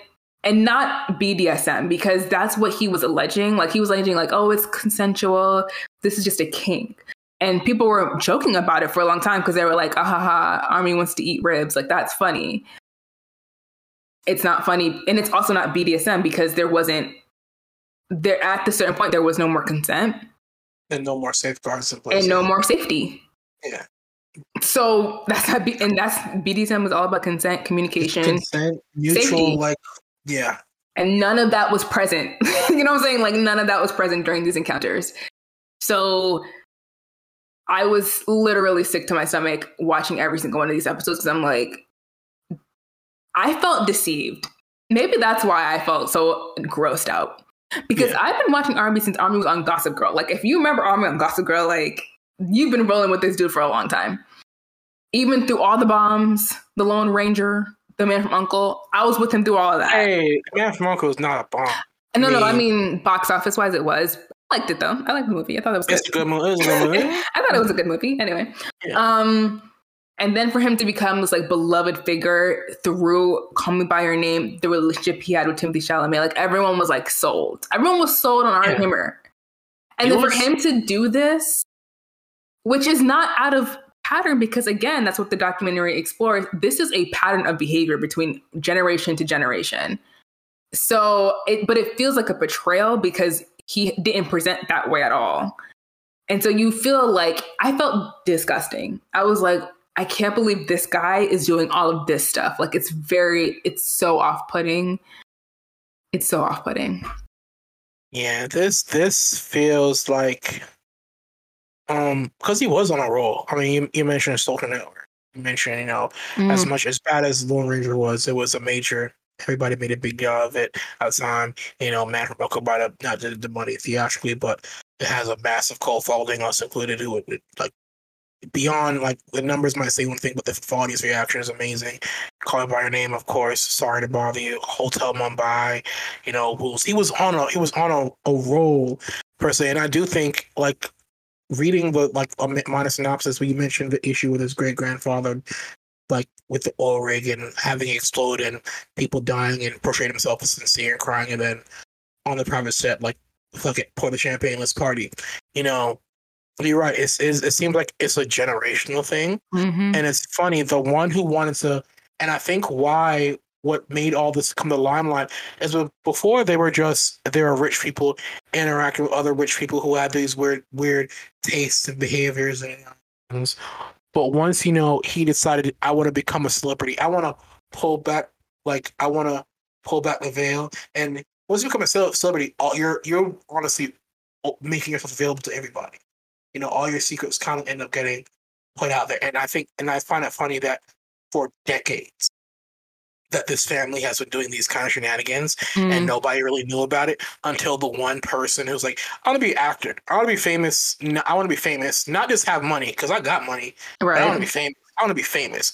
A: and not BDSM because that's what he was alleging. Like he was alleging like, oh, it's consensual. This is just a kink. And people were joking about it for a long time because they were like, ah ha ha, Armie wants to eat ribs. Like that's funny it's not funny and it's also not BDSM because there wasn't there at the certain point there was no more consent
B: and no more safeguards in place
A: and no more safety.
B: Yeah.
A: So that's how B- and that's BDSM was all about consent, communication,
B: consent, mutual, safety. like yeah.
A: And none of that was present. you know what I'm saying? Like none of that was present during these encounters. So I was literally sick to my stomach watching every single one of these episodes because I'm like, I felt deceived. Maybe that's why I felt so grossed out. Because yeah. I've been watching Armie since Armie was on Gossip Girl. Like, if you remember Armie on Gossip Girl, like, you've been rolling with this dude for a long time. Even through all the bombs, the Lone Ranger, the Man from Uncle, I was with him through all of that.
B: Hey, Man from Uncle is not a bomb.
A: No, no, no. I mean, box office wise, it was. I liked it though. I liked the movie. I thought it was good.
B: A good movie. a good movie.
A: I thought it was a good movie. Anyway, yeah. um, and then for him to become this like beloved figure through Call Me by Your Name, the relationship he had with Timothée Chalamet, like everyone was like sold. Everyone was sold on Armie yeah. Hammer. And it then was... for him to do this, which is not out of pattern, because again, that's what the documentary explores. This is a pattern of behavior between generation to generation. So, it, but it feels like a betrayal because he didn't present that way at all. And so you feel like I felt disgusting. I was like, I can't believe this guy is doing all of this stuff. Like it's very, it's so off putting. It's so off putting.
B: Yeah, this this feels like um because he was on a roll. I mean, you, you mentioned Social Network. You mentioned, you know, mm. as much as bad as Lone Ranger was, it was a major everybody made a big deal of it at the time. You know, from Uncle brought up not the, the money theatrically, but it has a massive cult following, us included, who would like beyond like the numbers might say one thing, but the audience reaction is amazing. Calling by your name, of course. Sorry to bother you. Hotel Mumbai, you know, was, he was on a he was on a, a roll per se, and I do think like reading the like a minor synopsis where you mentioned the issue with his great grandfather like with the oil rig and having it explode and people dying and portraying himself as sincere and crying and then on the private set like fuck it pour the champagne let's party you know you're right it's, it's it seems like it's a generational thing
A: Mhm.
B: and it's funny the one who wanted to and i think why what made all this come to limelight is before they were just they were rich people interacting with other rich people who had these weird weird tastes and behaviors and things. But once you know he decided i want to become a celebrity i want to pull back like i want to pull back the veil. And once you become a cele- celebrity all you're you're honestly making yourself available to everybody. You know all your secrets kind of end up getting put out there. And i think and i find it funny that for decades that this family has been doing these kind of shenanigans
A: Mm.
B: and nobody really knew about it until the one person who's like i want to be an actor. I want to be famous. I want to be famous. Not just have money because i got money but i want to be famous i want to be famous.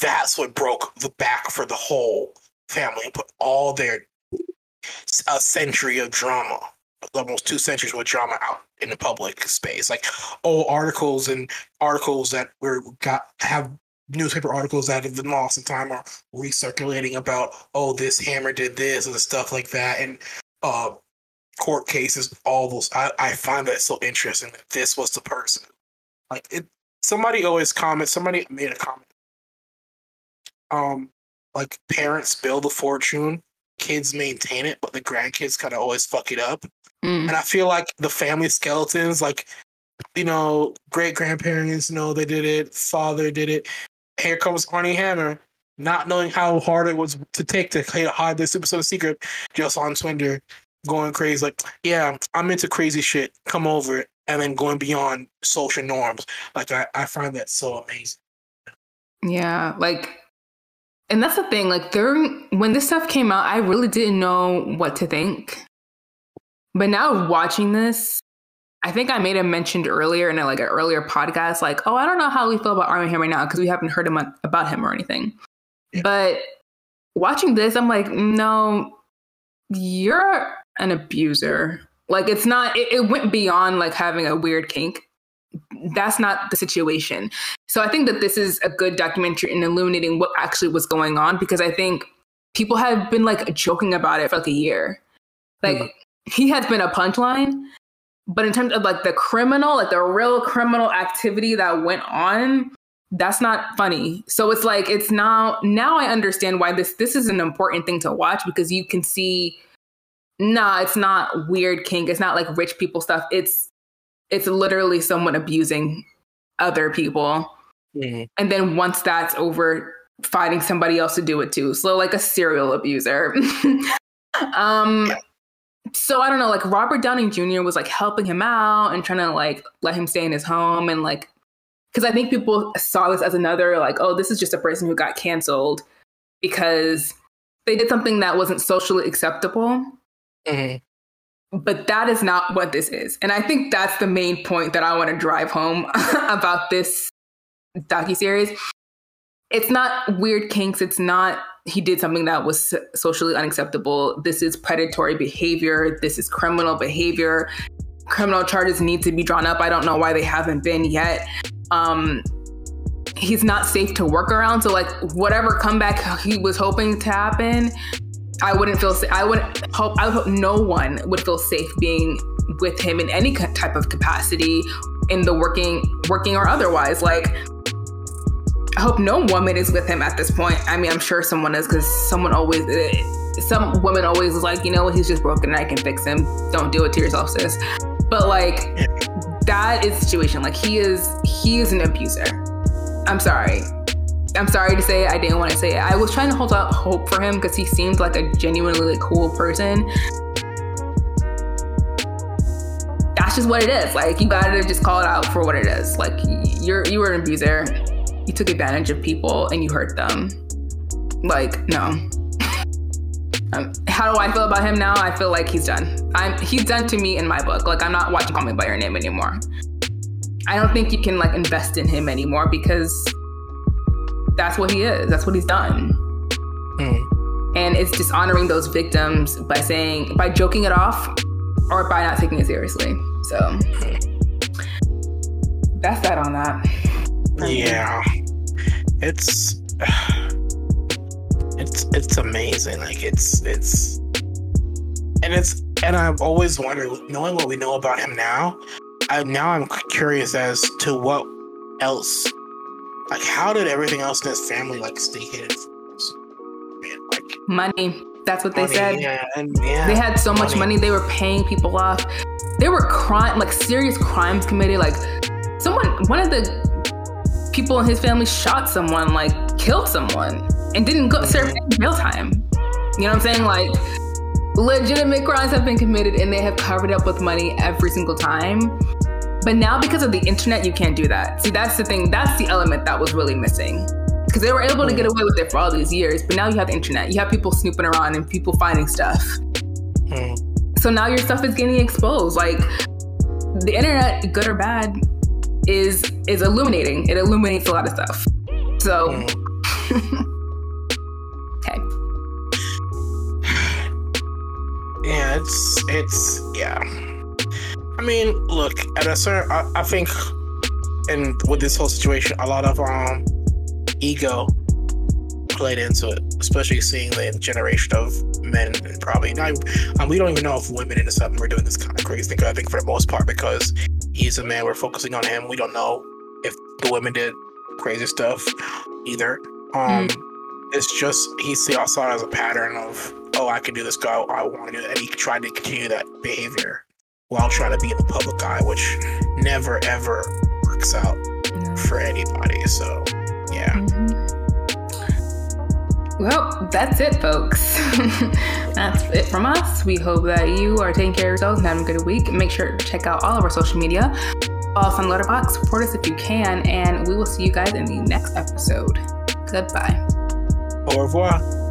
B: That's what broke the back for the whole family and put all their a century of drama almost two centuries of drama out in the public space. Like old articles and articles that were got have newspaper articles that have been lost in time are recirculating about oh this hammer did this and stuff like that and uh court cases all those i, I find that so interesting that this was the person like it somebody always comments somebody made a comment um like parents build a fortune kids maintain it but the grandkids kind of always fuck it up
A: Mm.
B: and I feel like the family skeletons, like you know, great grandparents, you know, they did it, father did it. Here comes Armie Hammer, not knowing how hard it was to take to hide this super secret, just on Twitter, going crazy, like, yeah, I'm into crazy shit. Come over and then going beyond social norms. Like I, I find that so amazing.
A: Yeah, like, and that's the thing. Like, during when this stuff came out, I really didn't know what to think. But now watching this, I think I made a mentioned earlier in a, like an earlier podcast, like, oh, I don't know how we feel about Armie Hammer now because we haven't heard him, about him or anything.
B: Yeah.
A: But watching this, I'm like, no, you're an abuser. Like, it's not. It, it went beyond like having a weird kink. That's not the situation. So I think that this is a good documentary in illuminating what actually was going on because I think people have been like joking about it for like a year. Like
B: Mhm.
A: he has been a punchline, but in terms of like the criminal, like the real criminal activity that went on, that's not funny. So it's like it's now now I understand why this this is an important thing to watch because you can see nah, it's not weird kink. It's not like rich people stuff. It's it's literally someone abusing other people
B: Mhm.
A: and then once that's over finding somebody else to do it too so like a serial abuser um so i don't know like robert downey jr was like helping him out and trying to like let him stay in his home and like because i think people saw this as another like oh this is just a person who got canceled because they did something that wasn't socially acceptable
B: Mhm.
A: but that is not what this is and i think that's the main point that i want to drive home about this docu series. it's not weird kinks it's not he did something that was socially unacceptable this is predatory behavior this is criminal behavior criminal charges need to be drawn up i don't know why they haven't been yet um he's not safe to work around so like whatever comeback he was hoping to happen I wouldn't feel. I would hope. I would hope no one would feel safe being with him in any type of capacity, in the working, working or otherwise. Like, I hope no woman is with him at this point. I mean, I'm sure someone is because someone always. eh, Some women always is like, you know, he's just broken and I can fix him. Don't do it to yourself, sis. But like, that is the situation. Like, he is. He is an abuser. I'm sorry. I'm sorry to say it. I didn't want to say it. I was trying to hold out hope for him because he seemed like a genuinely like, cool person. That's just what it is. Like you gotta just call it out for what it is. Like you're you were an abuser. You took advantage of people and you hurt them. Like no. Um, how do I feel about him now? I feel like he's done. I'm he's done to me in my book. Like I'm not watching Call Me by Your Name anymore. I don't think you can like invest in him anymore because that's what he is. That's what he's done.
B: Mhm.
A: And it's dishonoring those victims by saying, by joking it off or by not taking it seriously. So that's that on that.
B: Yeah. It's it's it's amazing. Like it's it's and it's and I've always wondered, knowing what we know about him now, I now I'm curious as to what else. Like, how did everything else in his family like stay hidden?
A: Like money. That's what they
B: money,
A: said.
B: Yeah, and yeah,
A: they had so
B: money.
A: much money. They were paying people off. There were crime, like serious crimes committed. Like someone, one of the people in his family shot someone, like killed someone, and didn't go serve jail time. You know what I'm saying? Like legitimate crimes have been committed, and they have covered up with money every single time. But now, because of the internet, you can't do that. See, that's the thing. That's the element that was really missing. Because they were able to get away with it for all these years, but now you have the internet. You have people snooping around and people finding stuff.
B: Hmm.
A: So now your stuff is getting exposed. Like the internet, good or bad, is is illuminating. It illuminates a lot of stuff. So okay.
B: Yeah, it's it's yeah. I mean, look at a certain. I, I think, and with this whole situation, a lot of um ego played into it, especially seeing the generation of men and probably not. Um, we don't even know if women in the sudden were doing this kind of crazy thing. I think for the most part, because he's a man, we're focusing on him. We don't know if the women did crazy stuff either. Um, it's just he saw saw it as a pattern of oh, I can do this, go, I want to do it. And he tried to continue that behavior while trying to be in the public eye, which never ever works out for anybody. So, yeah.
A: Mhm. Well, that's it, folks. that's it from us. We hope that you are taking care of yourselves and having a good week. Make sure to check out all of our social media. Follow us on Letterboxd, support us if you can, and we will see you guys in the next episode. Goodbye.
B: Au revoir.